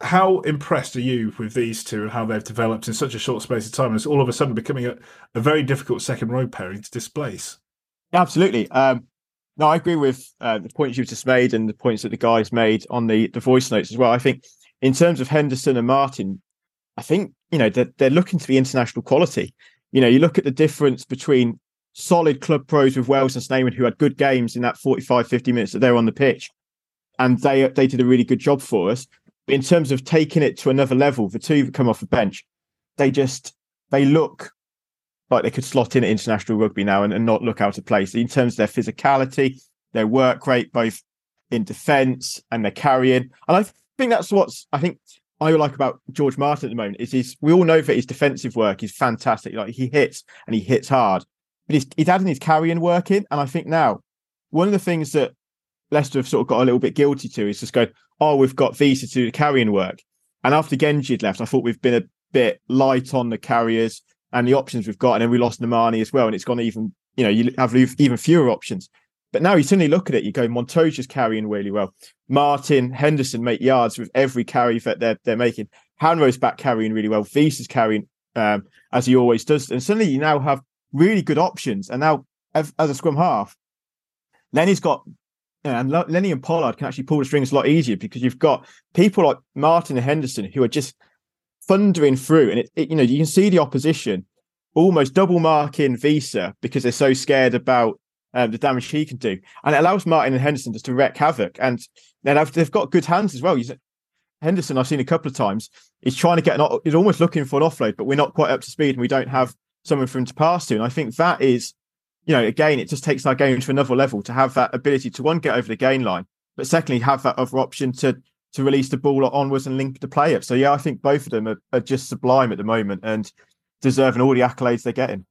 [SPEAKER 1] how impressed are you with these two and how they've developed in such a short space of time? And it's all of a sudden becoming a, a very difficult second row pairing to displace.
[SPEAKER 2] Absolutely. Um, no, I agree with uh, the points you've just made and the points that the guys made on the, the voice notes as well. I think in terms of Henderson and Martin, I think, you know, they're, they're looking to be international quality. You know, you look at the difference between solid club pros with Wells and Snyman who had good games in that 45, 50 minutes that they're on the pitch. And they they did a really good job for us in terms of taking it to another level, the two that come off the bench, they just they look like they could slot in at international rugby now and, and not look out of place in terms of their physicality, their work rate, both in defence and their carrying. And I think that's what's I think I like about George Martin at the moment is he's we all know that his defensive work is fantastic. Like he hits and he hits hard, but he's, he's adding his carrying work in. And I think now one of the things that Leicester have sort of got a little bit guilty to is just going, oh, we've got Wiese to do the carrying work. And after Genge had left, I thought we've been a bit light on the carriers and the options we've got. And then we lost Nemani as well. And it's gone even, you know, you have even fewer options. But now you suddenly look at it, you go, Montoya's carrying really well. Martin, Henderson make yards with every carry that they're, they're making. Hanro's back carrying really well. Is carrying um, as he always does. And suddenly you now have really good options. And now, as a scrum half, Lenny's got and Lenny and Pollard can actually pull the strings a lot easier because you've got people like Martin and Henderson who are just thundering through, and it, it, you know you can see the opposition almost double marking Wiese because they're so scared about um, the damage he can do, and it allows Martin and Henderson just to wreak havoc. And then they've got good hands as well. Henderson, I've seen a couple of times. He's trying to get an. He's almost looking for an offload, but we're not quite up to speed, and we don't have someone for him to pass to. And I think that is you know, again, it just takes our game to another level to have that ability to one get over the gain line, but secondly have that other option to to release the ball onwards and link the play up. So yeah, I think both of them are, are just sublime at the moment and deserving all the accolades they're getting.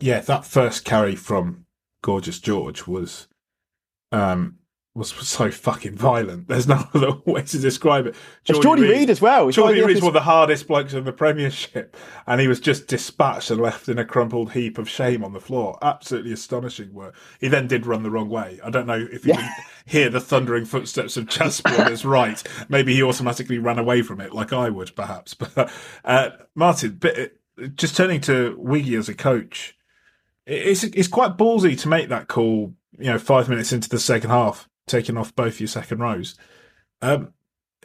[SPEAKER 1] Yeah, that first carry from Gorgeous George was um was so fucking violent. There's no [LAUGHS] other way to describe it.
[SPEAKER 2] Geordie, Jordy Reid, Reid as well.
[SPEAKER 1] Jordy Reid's one of the hardest blokes in the Premiership, and he was just dispatched and left in a crumpled heap of shame on the floor. Absolutely astonishing work. He then did run the wrong way. I don't know if you yeah. can hear the thundering footsteps of Jasper on his [LAUGHS] right. Maybe he automatically ran away from it, like I would, perhaps. [LAUGHS] But uh, Martin, but uh, just turning to Wiggy as a coach, it's it's quite ballsy to make that call. You know, five minutes into the second half, taking off both your second rows. Um,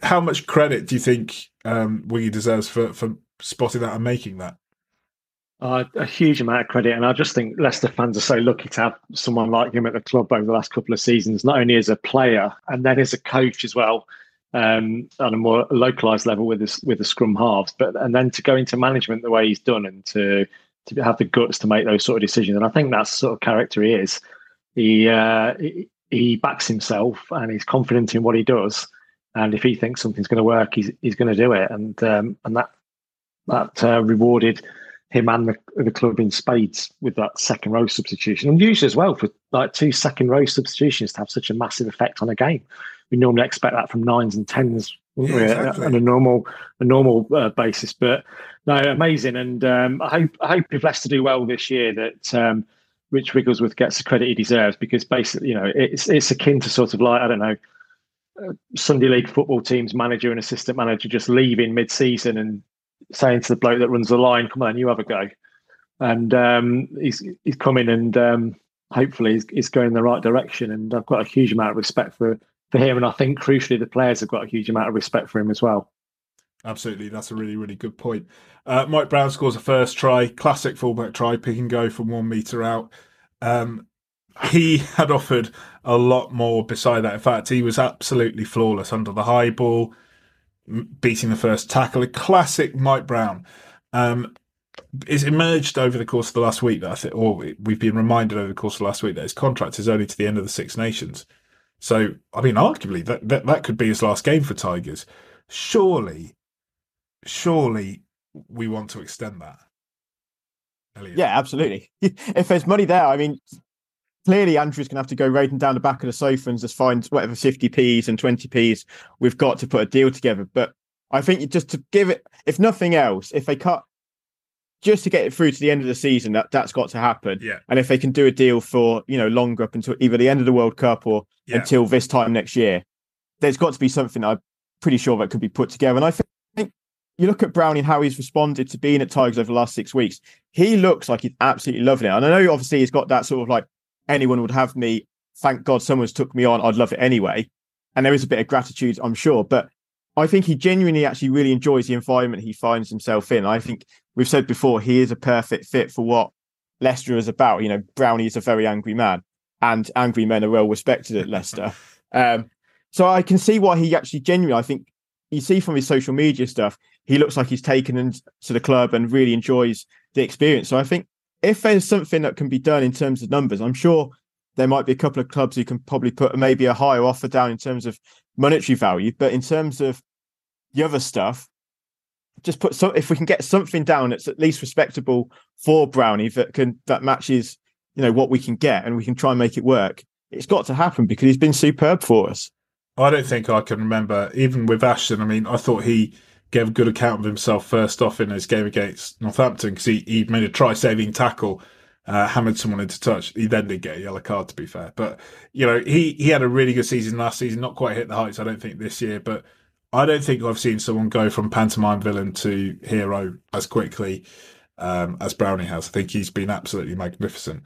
[SPEAKER 1] how much credit do you think um, Wiggy deserves for for spotting that and making that?
[SPEAKER 5] Uh, a huge amount of credit, and I just think Leicester fans are so lucky to have someone like him at the club over the last couple of seasons, not only as a player and then as a coach as well, um, on a more localized level with this with the scrum halves, but and then to go into management the way he's done and to to have the guts to make those sort of decisions, and I think that's sort of character he is. He uh, he, he backs himself and he's confident in what he does, and if he thinks something's going to work, he's he's going to do it, and um, and that that uh, rewarded him and the, the club in spades with that second row substitution. Unusual as well for like two second row substitutions to have such a massive effect on a game. We normally expect that from nines and tens yeah, exactly. on a normal a normal uh, basis. But no, amazing. And um, I hope I hope if Leicester do well this year that um, Rich Wigglesworth gets the credit he deserves because basically, you know, it's it's akin to sort of like I don't know. Uh, Sunday League football teams manager and assistant manager just leaving mid-season and saying to the bloke that runs the line, "Come on, you have a go." And um, he's he's coming and um, hopefully he's, he's, going in the right direction. And I've got a huge amount of respect for for him, and I think crucially the players have got a huge amount of respect for him as well.
[SPEAKER 1] Absolutely, that's a really really good point. Uh, Mike Brown scores a first try, classic fullback try, pick and go from one meter out. Um, he had offered a lot more beside that. In fact, he was absolutely flawless under the high ball beating the first tackle. A classic Mike Brown. Um, it's emerged over the course of the last week that I think, or we've been reminded over the course of the last week that his contract is only to the end of the Six Nations. So, I mean, arguably that, that, that could be his last game for Tigers. Surely, surely we want to extend that.
[SPEAKER 2] Elliot. Yeah, absolutely. [LAUGHS] if there's money there, I mean, clearly Andrew's going to have to go raiding down the back of the sofa and just find whatever 50p's and 20p's we've got to put a deal together. But I think just to give it, if nothing else, if they cut just to get it through to the end of the season, that that's got to happen.
[SPEAKER 1] Yeah.
[SPEAKER 2] And if they can do a deal for you know longer up until either the end of the World Cup or yeah. until this time next year, there's got to be something I'm pretty sure that could be put together. And I think you look at Brownie and how he's responded to being at Tigers over the last six weeks. He looks like he's absolutely loving it. And I know obviously he's got that sort of like anyone would have me. Thank God someone's took me on. I'd love it anyway. And there is a bit of gratitude, I'm sure. But I think he genuinely actually really enjoys the environment he finds himself in. I think we've said before, he is a perfect fit for what Leicester is about. You know, Brownie is a very angry man, and angry men are well respected at Leicester. [LAUGHS] Um, so I can see why he actually genuinely, I think you see from his social media stuff, he looks like he's taken into the club and really enjoys the experience. So I think if there's something that can be done in terms of numbers, I'm sure there might be a couple of clubs who can probably put maybe a higher offer down in terms of monetary value, but in terms of the other stuff, just put so if we can get something down that's at least respectable for Brownie that can that matches you know what we can get and we can try and make it work. It's got to happen because he's been superb for us.
[SPEAKER 1] I don't think I can remember even with Ashton. I mean, I thought he gave a good account of himself first off in his game against Northampton because he, he made a try saving tackle, uh, hammered someone into touch. He then did get a yellow card, to be fair. But, you know, he, he had a really good season last season, not quite hit the heights, I don't think, this year. But I don't think I've seen someone go from pantomime villain to hero as quickly um, as Brownie has. I think he's been absolutely magnificent.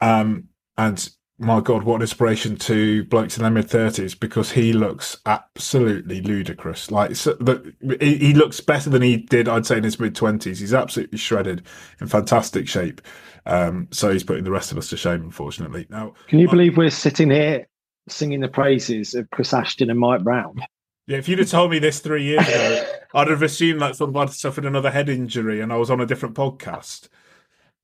[SPEAKER 1] Um, and my God, what an inspiration to blokes in their mid thirties because he looks absolutely ludicrous. Like so, the, he looks better than he did, I'd say, in his mid twenties. He's absolutely shredded, in fantastic shape. Um, so he's putting the rest of us to shame, unfortunately. Now,
[SPEAKER 5] can you believe we're sitting here singing the praises of Chris Ashton and Mike Brown?
[SPEAKER 1] Yeah, if you'd have told me this three years ago, I'd have assumed that sort of I'd suffered another head injury and I was on a different podcast.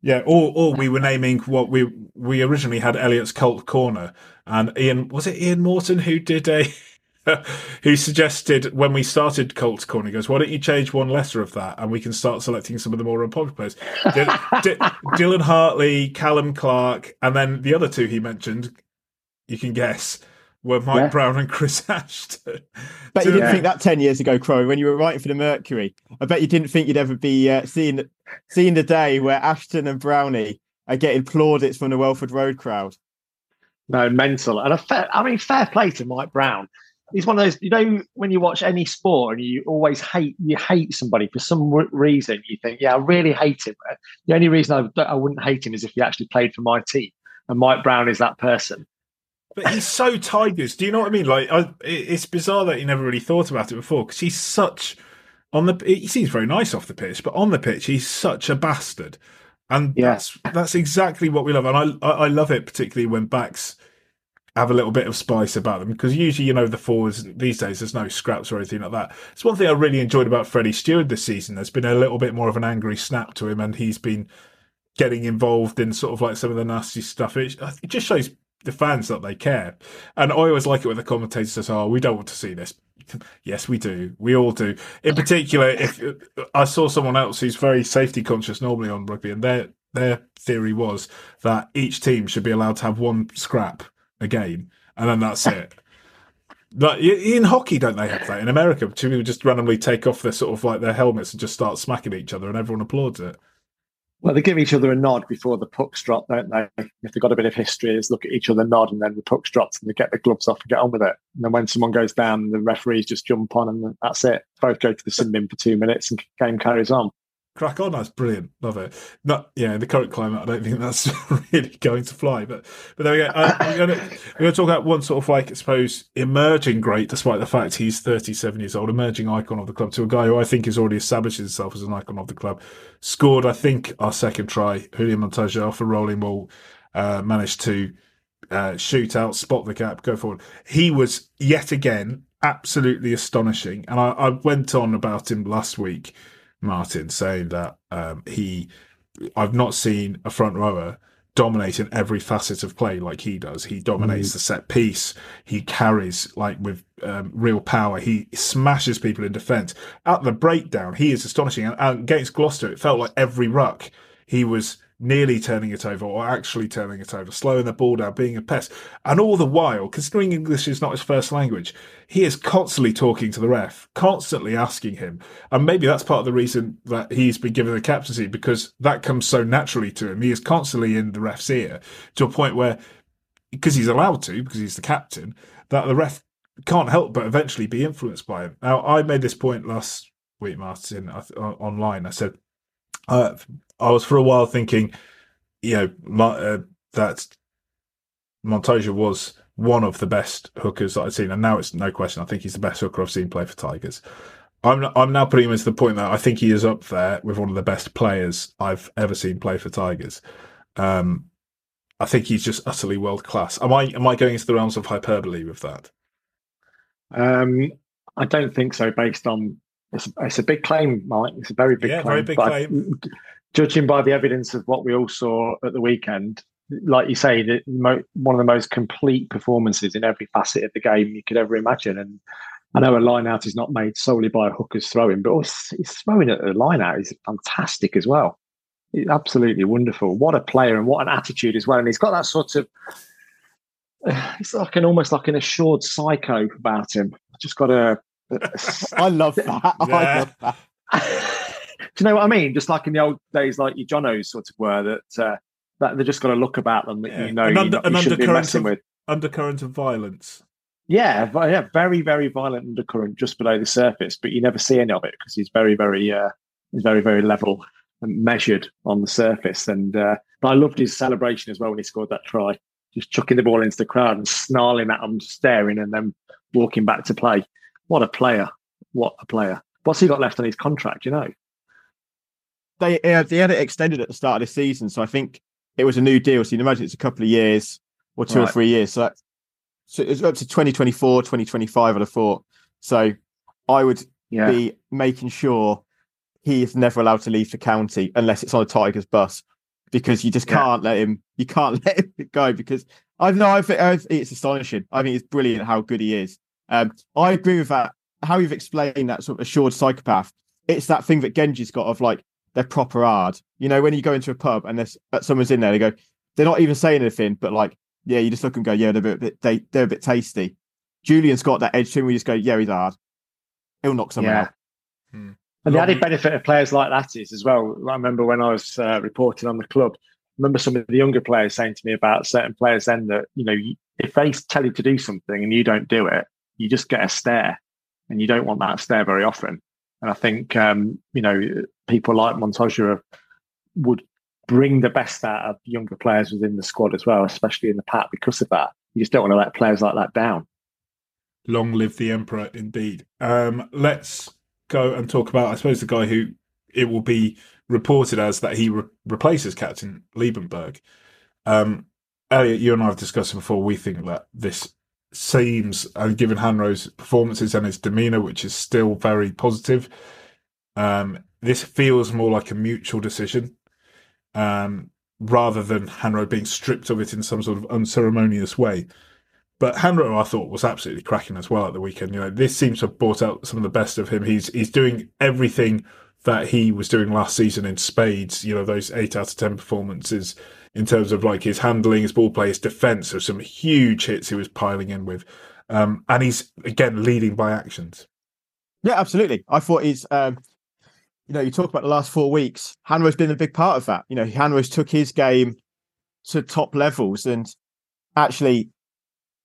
[SPEAKER 1] Yeah, or or we were naming what we we originally had Elliott's cult corner, and Ian was it Ian Morton who did a [LAUGHS] who suggested when we started Colts Corner, he goes, "Why don't you change one letter of that, and we can start selecting some of the more unpopular players." D- D- [LAUGHS] Dylan Hartley, Calum Clark, and then the other two he mentioned. You can guess were Mike yeah. Brown and Chris [LAUGHS] Ashton.
[SPEAKER 2] Bet you didn't yeah. think that ten years ago, Crow, when you were writing for the Mercury. I bet you didn't think you'd ever be uh, seeing seeing the day where Ashton and Brownie are getting plaudits from the Welford Road crowd.
[SPEAKER 5] No, mental. And a fair, I mean, fair play to Mike Brown. he's one of those. You know, when you watch any sport and you always hate you hate somebody for some reason, you think, yeah, I really hate him. The only reason I, I wouldn't hate him is if he actually played for my team, and Mike Brown is that person.
[SPEAKER 1] But he's so Tigers. Do you know what I mean? Like, I, it's bizarre that he never really thought about it before because he's such on the. He seems very nice off the pitch, but on the pitch, he's such a bastard. And yeah. that's that's exactly what we love, and I I love it particularly when backs have a little bit of spice about them because usually you know the forwards these days there's no scraps or anything like that. It's one thing I really enjoyed about Freddie Stewart this season. There's been a little bit more of an angry snap to him, and he's been getting involved in sort of like some of the nasty stuff. It, it just shows the fans that they care. And I always like it when the commentator says, "Oh, we don't want to see this." [LAUGHS] yes, we do. We all do. In particular, if I saw someone else who's very safety conscious normally on rugby, and their their theory was that each team should be allowed to have one scrap a game, and then that's it. [LAUGHS] Like in hockey, don't they have that? In America, two people just randomly take off their sort of like their helmets and just start smacking each other, and everyone applauds it.
[SPEAKER 5] Well, they give each other a nod before the puck's drop, don't they? If they've got a bit of history, is look at each other, nod, and then the puck's dropped, and they get the gloves off and get on with it. And then when someone goes down, the referees just jump on, and that's it. Both go to the sin bin for two minutes, and game carries on
[SPEAKER 1] crack on. That's brilliant. Love it. Not yeah, in the current climate, I don't think that's [LAUGHS] really going to fly. But but there we go. Uh, we're, going to, we're going to talk about one sort of like I suppose emerging great, despite the fact he's 37 years old, emerging icon of the club to a guy who I think has already established himself as an icon of the club. Scored, I think, our second try. Julian Montoya off a rolling ball, uh, managed to. Uh, shoot out, spot the gap, go forward. He was yet again absolutely astonishing, and I, I went on about him last week Martin saying that um, he, I've not seen a front rower dominate in every facet of play like he does. He dominates mm. the set piece. He carries like with um, real power. He smashes people in defence. At the breakdown, he is astonishing. And, and against Gloucester, it felt like every ruck he was nearly turning it over or actually turning it over, slowing the ball down, being a pest. And all the while, considering English is not his first language, he is constantly talking to the ref, constantly asking him. And maybe that's part of the reason that he's been given the captaincy because that comes so naturally to him. He is constantly in the ref's ear to a point where, because he's allowed to, because he's the captain, that the ref can't help but eventually be influenced by him. Now, I made this point last week, Martin, online. I said, I was for a while thinking, you know, my, uh, that Montoya was one of the best hookers that I've seen, and now it's no question. I think he's the best hooker I've seen play for Tigers. I'm I'm now putting him into the point that I think he is up there with one of the best players I've ever seen play for Tigers. Um, I think he's just utterly world class. Am I am I going into the realms of hyperbole with that?
[SPEAKER 5] Um, I don't think so. Based on it's, it's a big claim, Mike. It's a very big
[SPEAKER 1] yeah,
[SPEAKER 5] claim.
[SPEAKER 1] very big claim.
[SPEAKER 5] I, judging by the evidence of what we all saw at the weekend, like you say, the, mo- one of the most complete performances in every facet of the game you could ever imagine. And I know a line out is not made solely by a hooker's throwing, but he's throwing at the line out is fantastic as well. He's absolutely wonderful. What a player and what an attitude as well. And he's got that sort of, uh, it's like an almost like an assured psycho about him. Just got a. [LAUGHS]
[SPEAKER 2] I love that. Yeah. [LAUGHS] I love
[SPEAKER 5] that. Do you know what I mean? Just like in the old days, like your Jonos sort of were that uh, that they just got a look about them that yeah. you know an under, you, you shouldn't be messing
[SPEAKER 1] of,
[SPEAKER 5] with.
[SPEAKER 1] Undercurrent of violence.
[SPEAKER 5] Yeah, yeah, very, very violent undercurrent just below the surface, but you never see any of it because he's very, very, uh, he's very, very level and measured on the surface. And uh, but I loved his celebration as well when he scored that try, just chucking the ball into the crowd and snarling at them, staring, and then walking back to play. What a player! What a player! What's he got left on his contract? You know
[SPEAKER 2] they uh, they had it extended at the start of the season, so I think it was a new deal. So you can imagine it's a couple of years or two right. or three years. So, that, so it's up to 2024, 2025, I'd have thought. So I would yeah. be making sure he is never allowed to leave the county unless it's on a Tigers bus because you just can't yeah. let him. You can't [LAUGHS] let him go because I know I think, I think it's astonishing. I think it's brilliant how good he is. Um, I agree with that. How you've explained that sort of assured psychopath. It's that thing that Genge's got of like they're proper hard. You know, when you go into a pub and there's uh, someone's in there, they go, they're not even saying anything, but like, yeah, you just look and go, yeah, they're a bit, they, they're a bit tasty. Julian's got that edge to him. We just go, yeah, he's hard. He'll knock someone yeah. out.
[SPEAKER 5] Hmm. And the added benefit of players like that is as well. I remember when I was uh, reporting on the club. I remember some of the younger players saying to me about certain players then that you know if they tell you to do something and you don't do it, you just get a stare, and you don't want that stare very often. And I think um, you know people like Montoya would bring the best out of younger players within the squad as well, especially in the pack because of that. You just don't want to let players like that down.
[SPEAKER 1] Long live the emperor, indeed. Um, let's go and talk about, I suppose, the guy who it will be reported as that he re- replaces Captain Liebenberg. Um, Elliott, you and I have discussed before. We think that this seems, and given Hanro's performances and his demeanour, which is still very positive, um, this feels more like a mutual decision um, rather than Hanro being stripped of it in some sort of unceremonious way. But Hanro, I thought, was absolutely cracking as well at the weekend. You know, this seems to have brought out some of the best of him. He's he's doing everything that he was doing last season in spades. You know, those eight out of ten performances in terms of like his handling, his ball play, his defence. So some huge hits he was piling in with, um, and he's again leading by actions.
[SPEAKER 2] Yeah, absolutely. I thought he's. Um, you know, you talk about the last four weeks. Hanro's been a big part of that. You know, Hanro's took his game to top levels, and actually,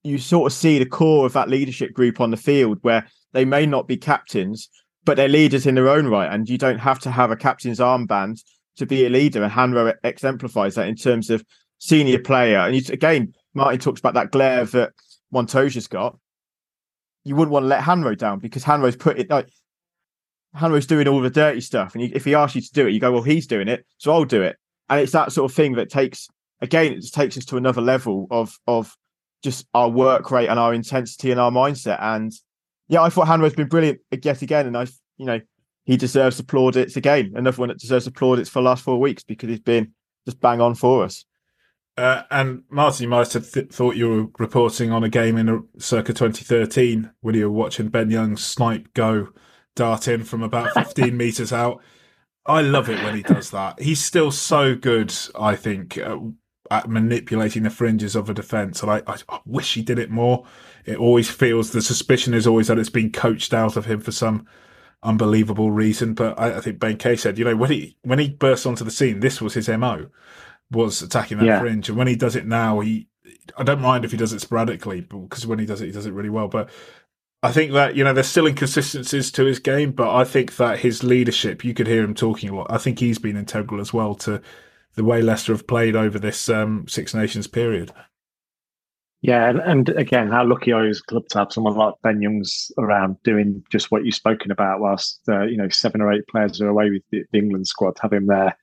[SPEAKER 2] you sort of see the core of that leadership group on the field where they may not be captains, but they're leaders in their own right. And you don't have to have a captain's armband to be a leader. And Hanro exemplifies that in terms of senior player. And you, again, Martin talks about that glare that Montoya's got. You wouldn't want to let Hanro down because Hanro's put it like Hanro's doing all the dirty stuff. And you, if he asks you to do it, you go, well, he's doing it, so I'll do it. And it's that sort of thing that takes, again, it takes us to another level of of just our work rate and our intensity and our mindset. And yeah, I thought Hanro's been brilliant yet again. And I, you know, he deserves plaudits again. Another one that deserves plaudits for the last four weeks because he's been just bang on for us.
[SPEAKER 1] Uh, and Martin, you might have th- thought you were reporting on a game in a, circa 2013 when you were watching Ben Young's snipe go dart in from about [LAUGHS] 15 meters out. I love it when he does that. He's still so good, I think, uh, at manipulating the fringes of a defence. And I, I, I, wish he did it more. It always feels the suspicion is always that it's been coached out of him for some unbelievable reason. But I, I think Ben Kay said, you know, when he when he burst onto the scene, this was his mo, was attacking that yeah. fringe. And when he does it now, he I don't mind if he does it sporadically because when he does it, he does it really well. But I think that you know there's still inconsistencies to his game, but I think that his leadership, you could hear him talking a lot. I think he's been integral as well to the way Leicester have played over this um, Six Nations period.
[SPEAKER 5] Yeah, and, and, again, how lucky are his club to have someone like Ben Youngs around doing just what you've spoken about, whilst uh, you know seven or eight players are away with the, the England squad. Have him there,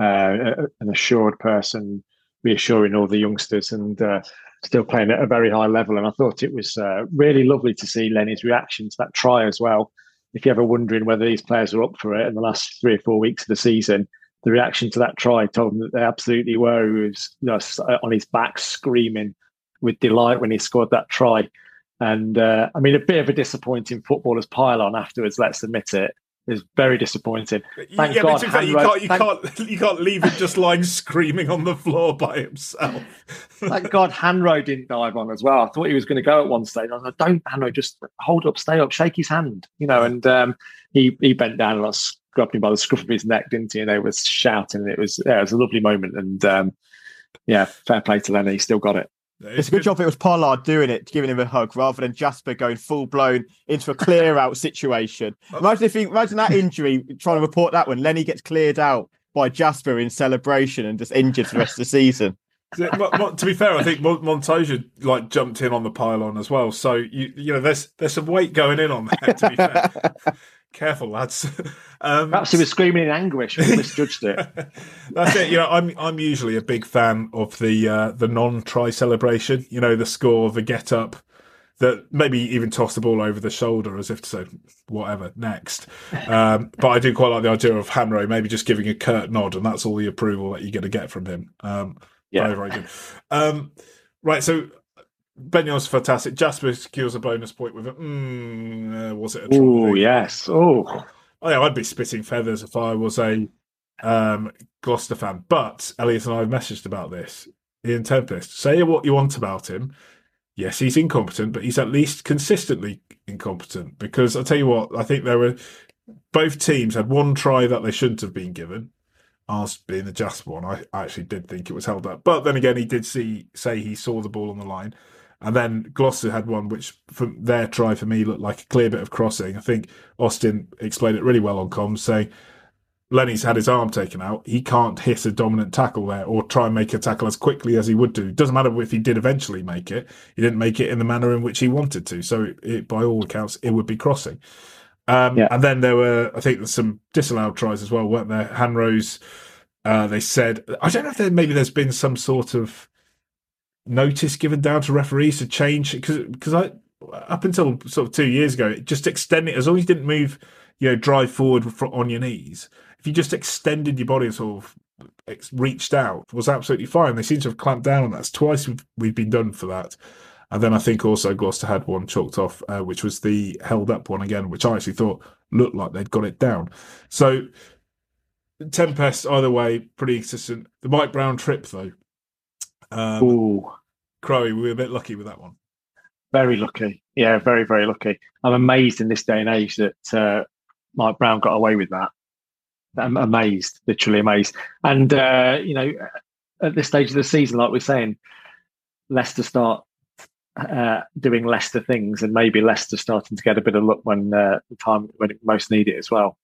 [SPEAKER 5] uh, an assured person, reassuring all the youngsters, and uh, still playing at a very high level. And I thought it was uh, really lovely to see Lenny's reaction to that try as well. If you're ever wondering whether these players are up for it in the last three or four weeks of the season, the reaction to that try told them that they absolutely were. He was you know, on his back screaming with delight when he scored that try. And uh, I mean, a bit of a disappointing footballer's pile on afterwards, let's admit it is very disappointing. Thank
[SPEAKER 1] yeah,
[SPEAKER 5] God,
[SPEAKER 1] you, can't, you, can't, [LAUGHS] you can't leave him just lying screaming on the floor by himself.
[SPEAKER 5] Thank God Hanro didn't dive on as well. I thought he was going to go at one stage. I was like, "Don't Hanro, just hold up, stay up, shake his hand," you know. And um, he he bent down and I grabbed him by the scruff of his neck, didn't he? And they was shouting. And it was yeah, it was a lovely moment. And um, yeah, fair play to Lenny. He still got it.
[SPEAKER 2] It's a good job it was Pollard doing it, giving him a hug, rather than Jasper going full blown into a clear out situation. [LAUGHS] Imagine if he, imagine that injury, trying to report that one. Lenny gets cleared out by Jasper in celebration and just injured for the rest of the season. [LAUGHS]
[SPEAKER 1] to be fair, I think Montoya like jumped in on the pylon as well. So you you know there's there's some weight going in on that. To be fair, [LAUGHS] careful lads. [LAUGHS]
[SPEAKER 5] Um, Perhaps he was screaming in anguish and misjudged it. [LAUGHS]
[SPEAKER 1] That's it. You know, I'm I'm usually a big fan of the uh, the non try celebration. You know, the score, the get up, that maybe even toss the ball over the shoulder as if to say whatever next. Um, [LAUGHS] but I do quite like the idea of Hanro maybe just giving a curt nod, and that's all the approval that you're going to get from him. Um, yeah. Very, very good. Um, right, so Benyo's fantastic. Jasper secures a bonus point with it. Mm, uh, was it
[SPEAKER 5] a Oh, yes. Oh.
[SPEAKER 1] oh, yeah, I'd be spitting feathers if I was a um, Gloucester fan. But Elliott and I have messaged about this. Ian Tempest, say what you want about him. Yes, he's incompetent, but he's at least consistently incompetent. Because I'll tell you what, I think there were both teams had one try that they shouldn't have been given ours being the just one, I actually did think it was held up. But then again, he did see say he saw the ball on the line. And then Gloucester had one which, from their try for me, looked like a clear bit of crossing. I think Austin explained it really well on comms, saying Lenny's had his arm taken out. He can't hit a dominant tackle there or try and make a tackle as quickly as he would do. Doesn't matter if he did eventually make it. He didn't make it in the manner in which he wanted to. So, it, it, by all accounts, it would be crossing. Um, yeah. And then there were, I think, there's some disallowed tries as well, weren't there? Hanro's, uh, they said, I don't know if there, maybe there's been some sort of notice given down to referees to change because because I up until sort of two years ago, just extending as long as you didn't move, you know, drive forward on your knees. If you just extended your body and sort of reached out, was absolutely fine. They seem to have clamped down on that. Twice we've, we've been done for that. And then I think also Gloucester had one chalked off, uh, which was the held up one again, which I actually thought looked like they'd got it down. So Tempest, either way, pretty consistent. The Mike Brown trip, though,
[SPEAKER 5] um, Ooh.
[SPEAKER 1] Crowy, we were a bit lucky with that one.
[SPEAKER 5] Very lucky. Yeah, very, very lucky. I'm amazed in this day and age that uh, Mike Brown got away with that. I'm amazed, literally amazed. And, uh, you know, at this stage of the season, like we're saying, Leicester start uh, doing Leicester things and maybe Leicester starting to get a bit of luck when uh, the time when it most need it as well.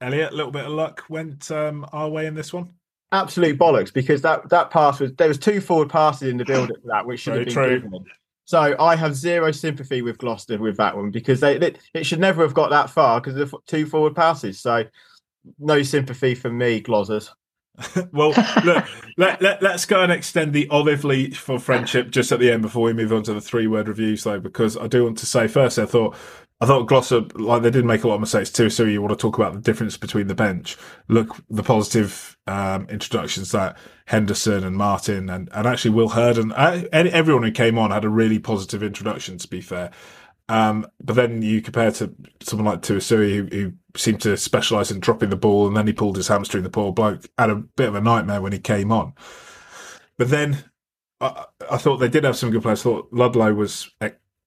[SPEAKER 1] Elliot, a little bit of luck went um, our way in this one
[SPEAKER 2] absolute bollocks because that that pass was there was two forward passes in the build up [SIGHS] for that which should Very have been true. given. So I have zero sympathy with Gloucester with that one because they it, it should never have got that far because of two forward passes. So no sympathy for me, Glossers. [LAUGHS]
[SPEAKER 1] well, look, let, let, us go and extend the olive leaf for friendship just at the end before we move on to the three word reviews, though, because I do want to say first, I thought I thought Gloucester, like they did make a lot of mistakes too. So you want to talk about the difference between the bench. Look, the positive um, introductions that Henderson and Martin and, and actually Will Hurd and uh, everyone who came on had a really positive introduction. To be fair, um, but then you compare to someone like Tuisue who, who seemed to specialise in dropping the ball, and then he pulled his hamstring. The poor bloke had a bit of a nightmare when he came on. But then I, I thought they did have some good players. I thought Ludlow was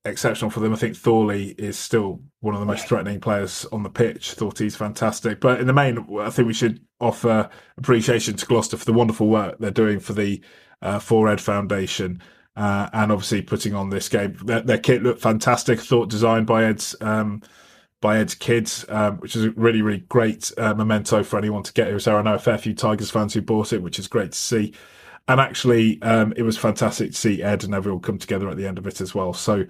[SPEAKER 1] exceptional for them. I think Thorley is still one of the most threatening players on the pitch. Thought he's fantastic. But in the main, I think we should offer appreciation to Gloucester for the wonderful work they're doing for the uh, 4Ed Foundation. Uh, and obviously putting on this game. Their, their, kit looked fantastic. Thought designed by Ed's um, by Ed's kids, um, which is a really really great uh, memento for anyone to get here. So I know a fair few Tigers fans who bought it, which is great to see. And actually, um, it was fantastic to see Ed and everyone come together at the end of it as well. So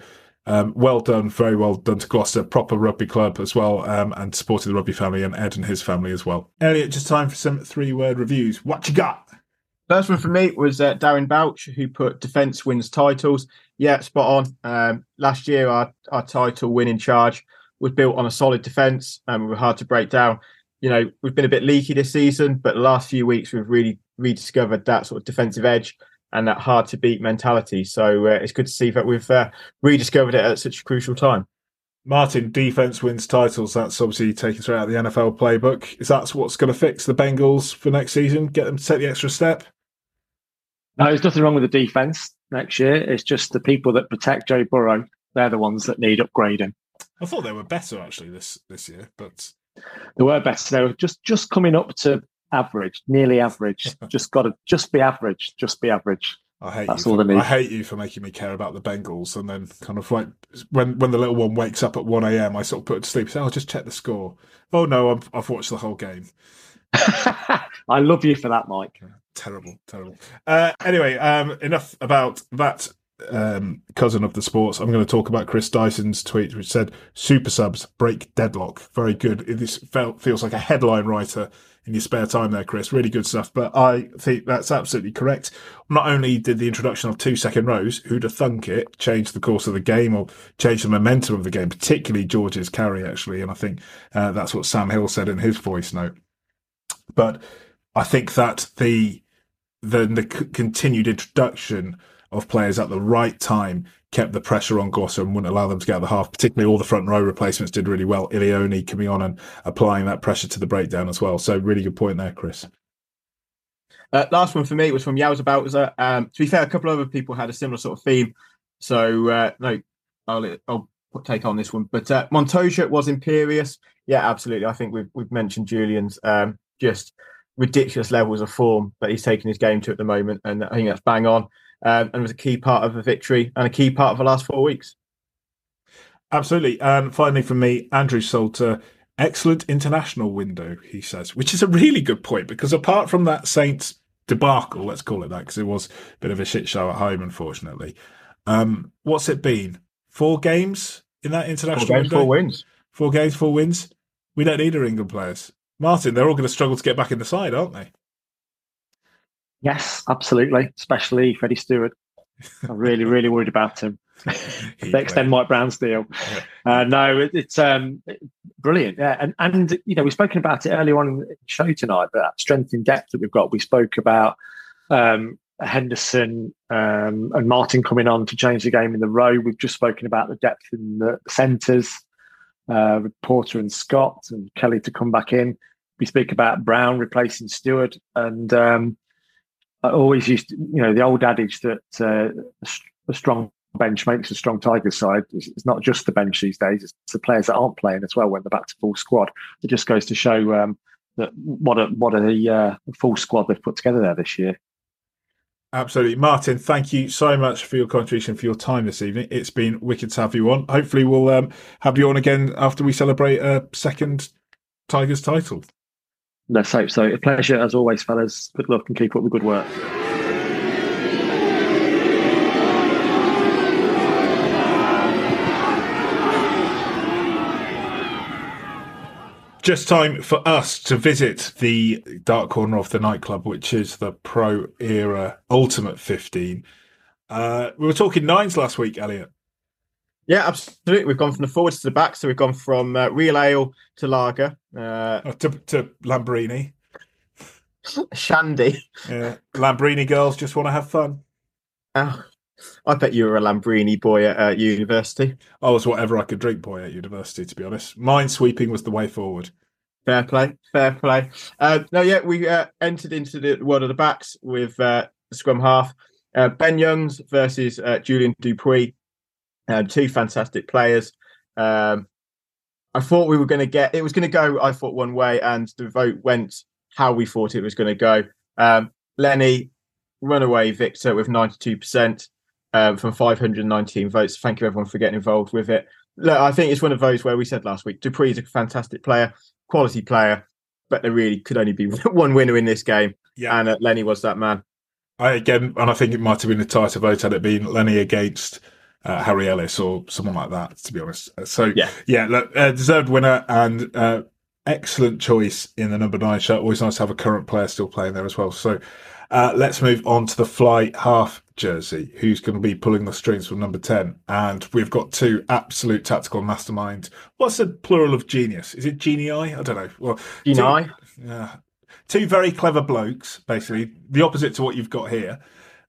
[SPEAKER 1] um, well done, very well done to Gloucester, proper rugby club as well, um, and supporting the rugby family and Ed and his family as well. Elliot, just time for some three word reviews. What you got?
[SPEAKER 2] First one for me was uh, Darren Bouch, who put defence wins titles. Yeah, spot on. Um, last year, our, our title win in charge was built on a solid defence and we were hard to break down. You know, we've been a bit leaky this season, but the last few weeks we've really rediscovered that sort of defensive edge and that hard to beat mentality. So uh, it's good to see that we've uh, rediscovered it at such a crucial time.
[SPEAKER 1] Martin, defense wins titles. That's obviously taken straight out of the NFL playbook. Is that what's going to fix the Bengals for next season? Get them to take the extra step?
[SPEAKER 5] No, there's nothing wrong with the defense next year. It's just the people that protect Joe Burrow. They're the ones that need upgrading.
[SPEAKER 1] I thought they were better actually this this year, but
[SPEAKER 5] they were better. They were just just coming up to average, nearly average. [LAUGHS] just got to just be average. Just be average.
[SPEAKER 1] I hate That's you. For, I hate you for making me care about the Bengals, and then kind of like when when the little one wakes up at one a.m., I sort of put it to sleep. Say, "I'll just check the score." Oh no, I've, I've watched the whole game. [LAUGHS]
[SPEAKER 5] I love you for that, Mike.
[SPEAKER 1] Terrible, terrible. Uh, anyway, um, enough about that um, cousin of the sports. I'm going to talk about Chris Dyson's tweet, which said "Super subs break deadlock." Very good. This felt feels like a headline writer in your spare time there, Chris. Really good stuff. But I think that's absolutely correct. Not only did the introduction of two second rows, who'd have thunk it, change the course of the game or change the momentum of the game, particularly George's carry, actually. And I think uh, that's what Sam Hill said in his voice note. But I think that the the, the continued introduction of players at the right time kept the pressure on Gloucester and wouldn't allow them to get out of the half. Particularly all the front row replacements did really well. Ilione coming on and applying that pressure to the breakdown as well. So really good point there, Chris.
[SPEAKER 2] Uh, last one for me was from Yowza Bowser. Um, to be fair, a couple of other people had a similar sort of theme. So uh, no, I'll, I'll take on this one. But uh, Montoya was imperious. Yeah, absolutely. I think we've we've mentioned Julian's um, just ridiculous levels of form that he's taking his game to at the moment, and I think that's bang on. Um, and was a key part of a victory and a key part of the last four weeks.
[SPEAKER 1] Absolutely. And finally, from me, Andrew Salter, excellent international window, he says, which is a really good point because apart from that Saints debacle, let's call it that, because it was a bit of a shit show at home, unfortunately. Um, what's it been? Four games in that international
[SPEAKER 2] four games,
[SPEAKER 1] window?
[SPEAKER 2] Four wins.
[SPEAKER 1] Four games, four wins. We don't need our England players. Martin, they're all going to struggle to get back in the side, aren't they?
[SPEAKER 5] Yes, absolutely. Especially Freddie Stewart. I'm really, [LAUGHS] really worried about him. extend Mike Brown's deal. Yeah. Uh, no, it, it's um, brilliant. Yeah, and and you know we've spoken about it earlier on in the show tonight. But that strength in depth that we've got. We spoke about um, Henderson um, and Martin coming on to change the game in the row. We've just spoken about the depth in the centres uh, with Porter and Scott and Kelly to come back in. We speak about Brown replacing Stewart and um, I always used, to, you know, the old adage that uh, a strong bench makes a strong Tigers side. It's not just the bench these days; it's the players that aren't playing as well when they're back to full squad. It just goes to show um, that what a what a uh, full squad they've put together there this year.
[SPEAKER 1] Absolutely. Martin, thank you so much for your contribution, for your time this evening. It's been wicked to have you on. Hopefully, we'll um, have you on again after we celebrate a second Tigers title.
[SPEAKER 5] Let's hope so. A pleasure as always, fellas. Good luck and keep up the good work.
[SPEAKER 1] just time for us to visit the dark corner of the nightclub, which is the Pro Era Ultimate 15. Uh, we were talking nines last week, Elliot.
[SPEAKER 2] Yeah, absolutely. We've gone from the forwards to the back, so we've gone from uh, real ale to lager, uh,
[SPEAKER 1] oh, to, to Lambrini,
[SPEAKER 2] Shandy.
[SPEAKER 1] Yeah, Lambrini girls just want to have fun.
[SPEAKER 2] Oh, I bet you were a Lambrini boy at uh, university.
[SPEAKER 1] I was whatever I could drink boy at university, to be honest. Mind sweeping was the way forward.
[SPEAKER 2] Fair play, fair play. Uh, no, yeah, we uh, entered into the world of the backs with uh, the scrum half. Uh, ben Youngs versus uh, Julian Dupuy, um, two fantastic players. Um, I thought we were going to get it was going to go. I thought one way, and the vote went how we thought it was going to go. Um, Lenny, runaway victor with ninety two percent um, from 519 votes. Thank you everyone for getting involved with it. Look, I think it's one of those where we said last week, Dupuy is a fantastic player, quality player, but there really could only be [LAUGHS] one winner in this game, yeah. and uh, Lenny was that man.
[SPEAKER 1] I again, and I think it might have been a tighter vote had it been Lenny against uh, Harry Ellis or someone like that. To be honest, so yeah, yeah, look, uh, deserved winner and uh, excellent choice in the number nine shirt. Always nice to have a current player still playing there as well. So uh, let's move on to the fly half jersey. Who's going to be pulling the strings from number 10? And we've got two absolute tactical masterminds. What's the plural of genius? Is it genii? I don't know. Well,
[SPEAKER 2] genii?
[SPEAKER 1] Yeah. Two very clever blokes, basically, the opposite to what you've got here,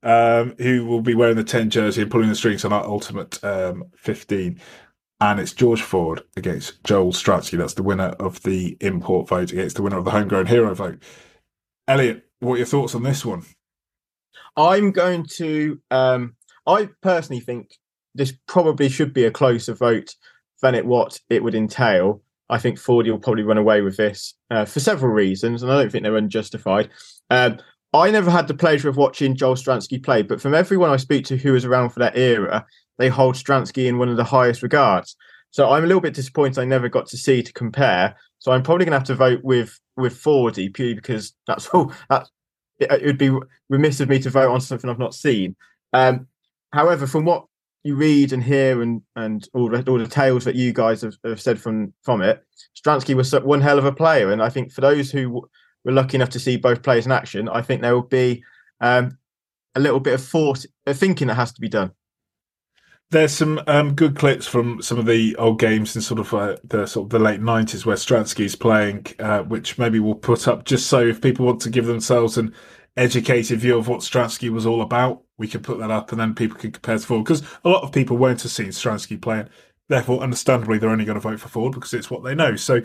[SPEAKER 1] um, who will be wearing the 10 jersey and pulling the strings on our ultimate um, 15 and it's George Ford against Joel Stransky. That's the winner of the import vote against the winner of the homegrown hero vote. Elliot, what are your thoughts on this one?
[SPEAKER 2] I'm going to. Um, I personally think this probably should be a closer vote than it what it would entail. I think Fordy will probably run away with this uh, for several reasons, and I don't think they're unjustified. Um, I never had the pleasure of watching Joel Stransky play, but from everyone I speak to who was around for that era, they hold Stransky in one of the highest regards. So I'm a little bit disappointed I never got to see to compare. So I'm probably going to have to vote with with Fordy purely because that's all. That it, would be remiss of me to vote on something I've not seen. Um, however, from what you read and hear and and all the, all the tales that you guys have, have said from from it, Stransky was one hell of a player, and I think for those who were lucky enough to see both players in action, I think there will be um, a little bit of thought, thinking that has to be done.
[SPEAKER 1] There's some um, good clips from some of the old games in sort of uh, the sort of the late '90s where Stransky's playing, uh, which maybe we'll put up just so if people want to give themselves an educated view of what Stransky was all about, we can put that up and then people can compare to Ford because a lot of people won't have seen Stransky playing. Therefore, understandably, they're only going to vote for Ford because it's what they know. So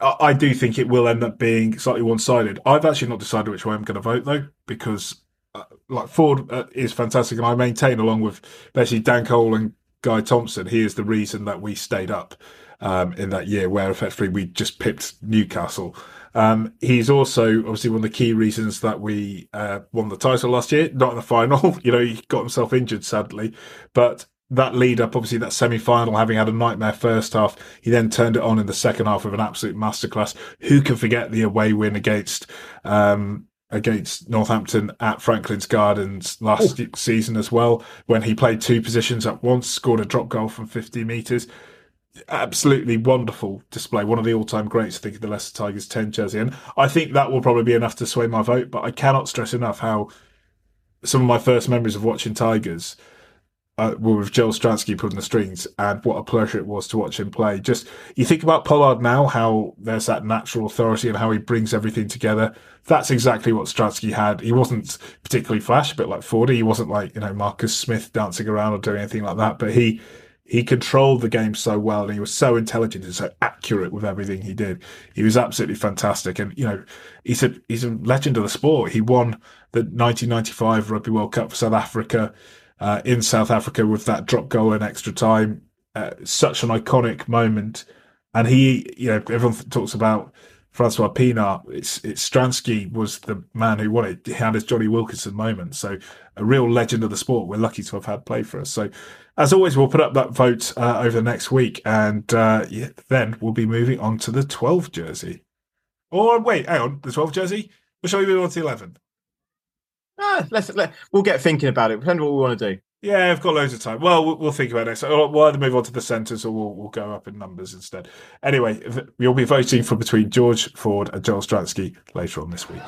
[SPEAKER 1] I, do think it will end up being slightly one sided. I've actually not decided which way I'm going to vote though because uh, like Ford uh, is fantastic, and I maintain, along with basically Dan Cole and Guy Thompson, he is the reason that we stayed up. um, in that year, where effectively we just pipped Newcastle. Um, he's also obviously one of the key reasons that we uh, won the title last year, not in the final. [LAUGHS] you know, he got himself injured sadly, but that lead up, obviously that semi final, having had a nightmare first half, he then turned it on in the second half with an absolute masterclass. Who can forget the away win against um, against Northampton at Franklin's Gardens last Ooh. season as well, when he played two positions at once, scored a drop goal from 50 metres. Absolutely wonderful display. One of the all time greats, I think, of the Leicester Tigers 10 jersey. And I think that will probably be enough to sway my vote, but I cannot stress enough how some of my first memories of watching Tigers uh, were with Joel Stransky pulling the strings, and what a pleasure it was to watch him play. Just you think about Pollard now, how there's that natural authority and how he brings everything together. That's exactly what Stransky had. He wasn't particularly flash, a bit like Fordy. He wasn't like you know Marcus Smith dancing around or doing anything like that, but he he controlled the game so well and he was so intelligent and so accurate with everything he did. He was absolutely fantastic. And, you know, he's a, he's a legend of the sport. He won the 1995 Rugby World Cup for South Africa uh, in South Africa with that drop goal in extra time. Uh, such an iconic moment. And he, you know, everyone talks about Francois Pienaar. It's, it's Stransky was the man who won it. He had his Jonny Wilkinson moment. So a real legend of the sport. We're lucky to have had play for us. So as always, we'll put up that vote uh, over the next week. And uh, yeah, then we'll be moving on to the 12 jersey. Or wait, hang on, the 12 jersey? Or shall we move on to 11?
[SPEAKER 2] Ah, let's let, we'll get thinking about it. Depending what we want to do.
[SPEAKER 1] Yeah, I've got loads of time. Well, we'll, we'll think about it. So we'll either move on to the centres or we'll, we'll go up in numbers instead. Anyway, you'll be voting for between George Ford and Joel Stransky later on this week.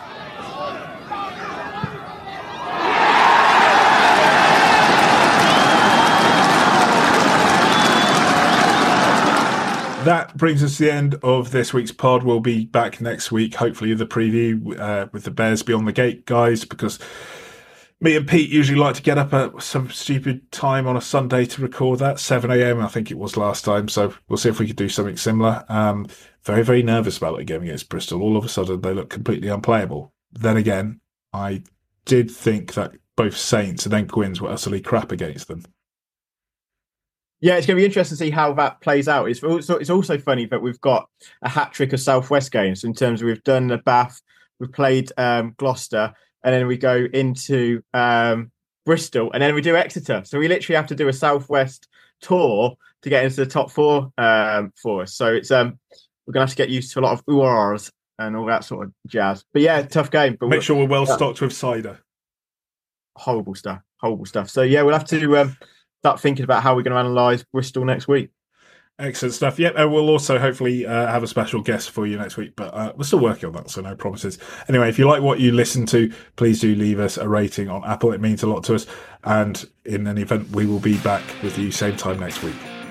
[SPEAKER 1] That brings us to the end of this week's pod. We'll be back next week, hopefully, the preview uh, with the Bears Beyond the Gate guys, because me and Pete usually like to get up at some stupid time on a Sunday to record that, 7 a.m. I think it was last time. So we'll see if we could do something similar. Um, very, very nervous about the game against Bristol. All of a sudden, they look completely unplayable. Then again, I did think that both Saints and then Quins were utterly crap against them.
[SPEAKER 2] Yeah, it's going to be interesting to see how that plays out. It's also, it's also funny that we've got a hat trick of Southwest games in terms of we've done the Bath, we've played um, Gloucester, and then we go into um, Bristol, and then we do Exeter. So we literally have to do a Southwest tour to get into the top four um, for us. So it's um, we're going to have to get used to a lot of URs and all that sort of jazz. But yeah, tough game. But
[SPEAKER 1] make sure we're well stocked with cider.
[SPEAKER 2] Horrible stuff. Horrible stuff. So yeah, we'll have to. Um, start thinking about how we're going to analyse Bristol next week.
[SPEAKER 1] Excellent stuff. Yep, and we'll also hopefully uh, have a special guest for you next week, but uh, we're still working on that, so no promises. Anyway, if you like what you listen to, please do leave us a rating on Apple. It means a lot to us. And in any event, we will be back with you same time next week.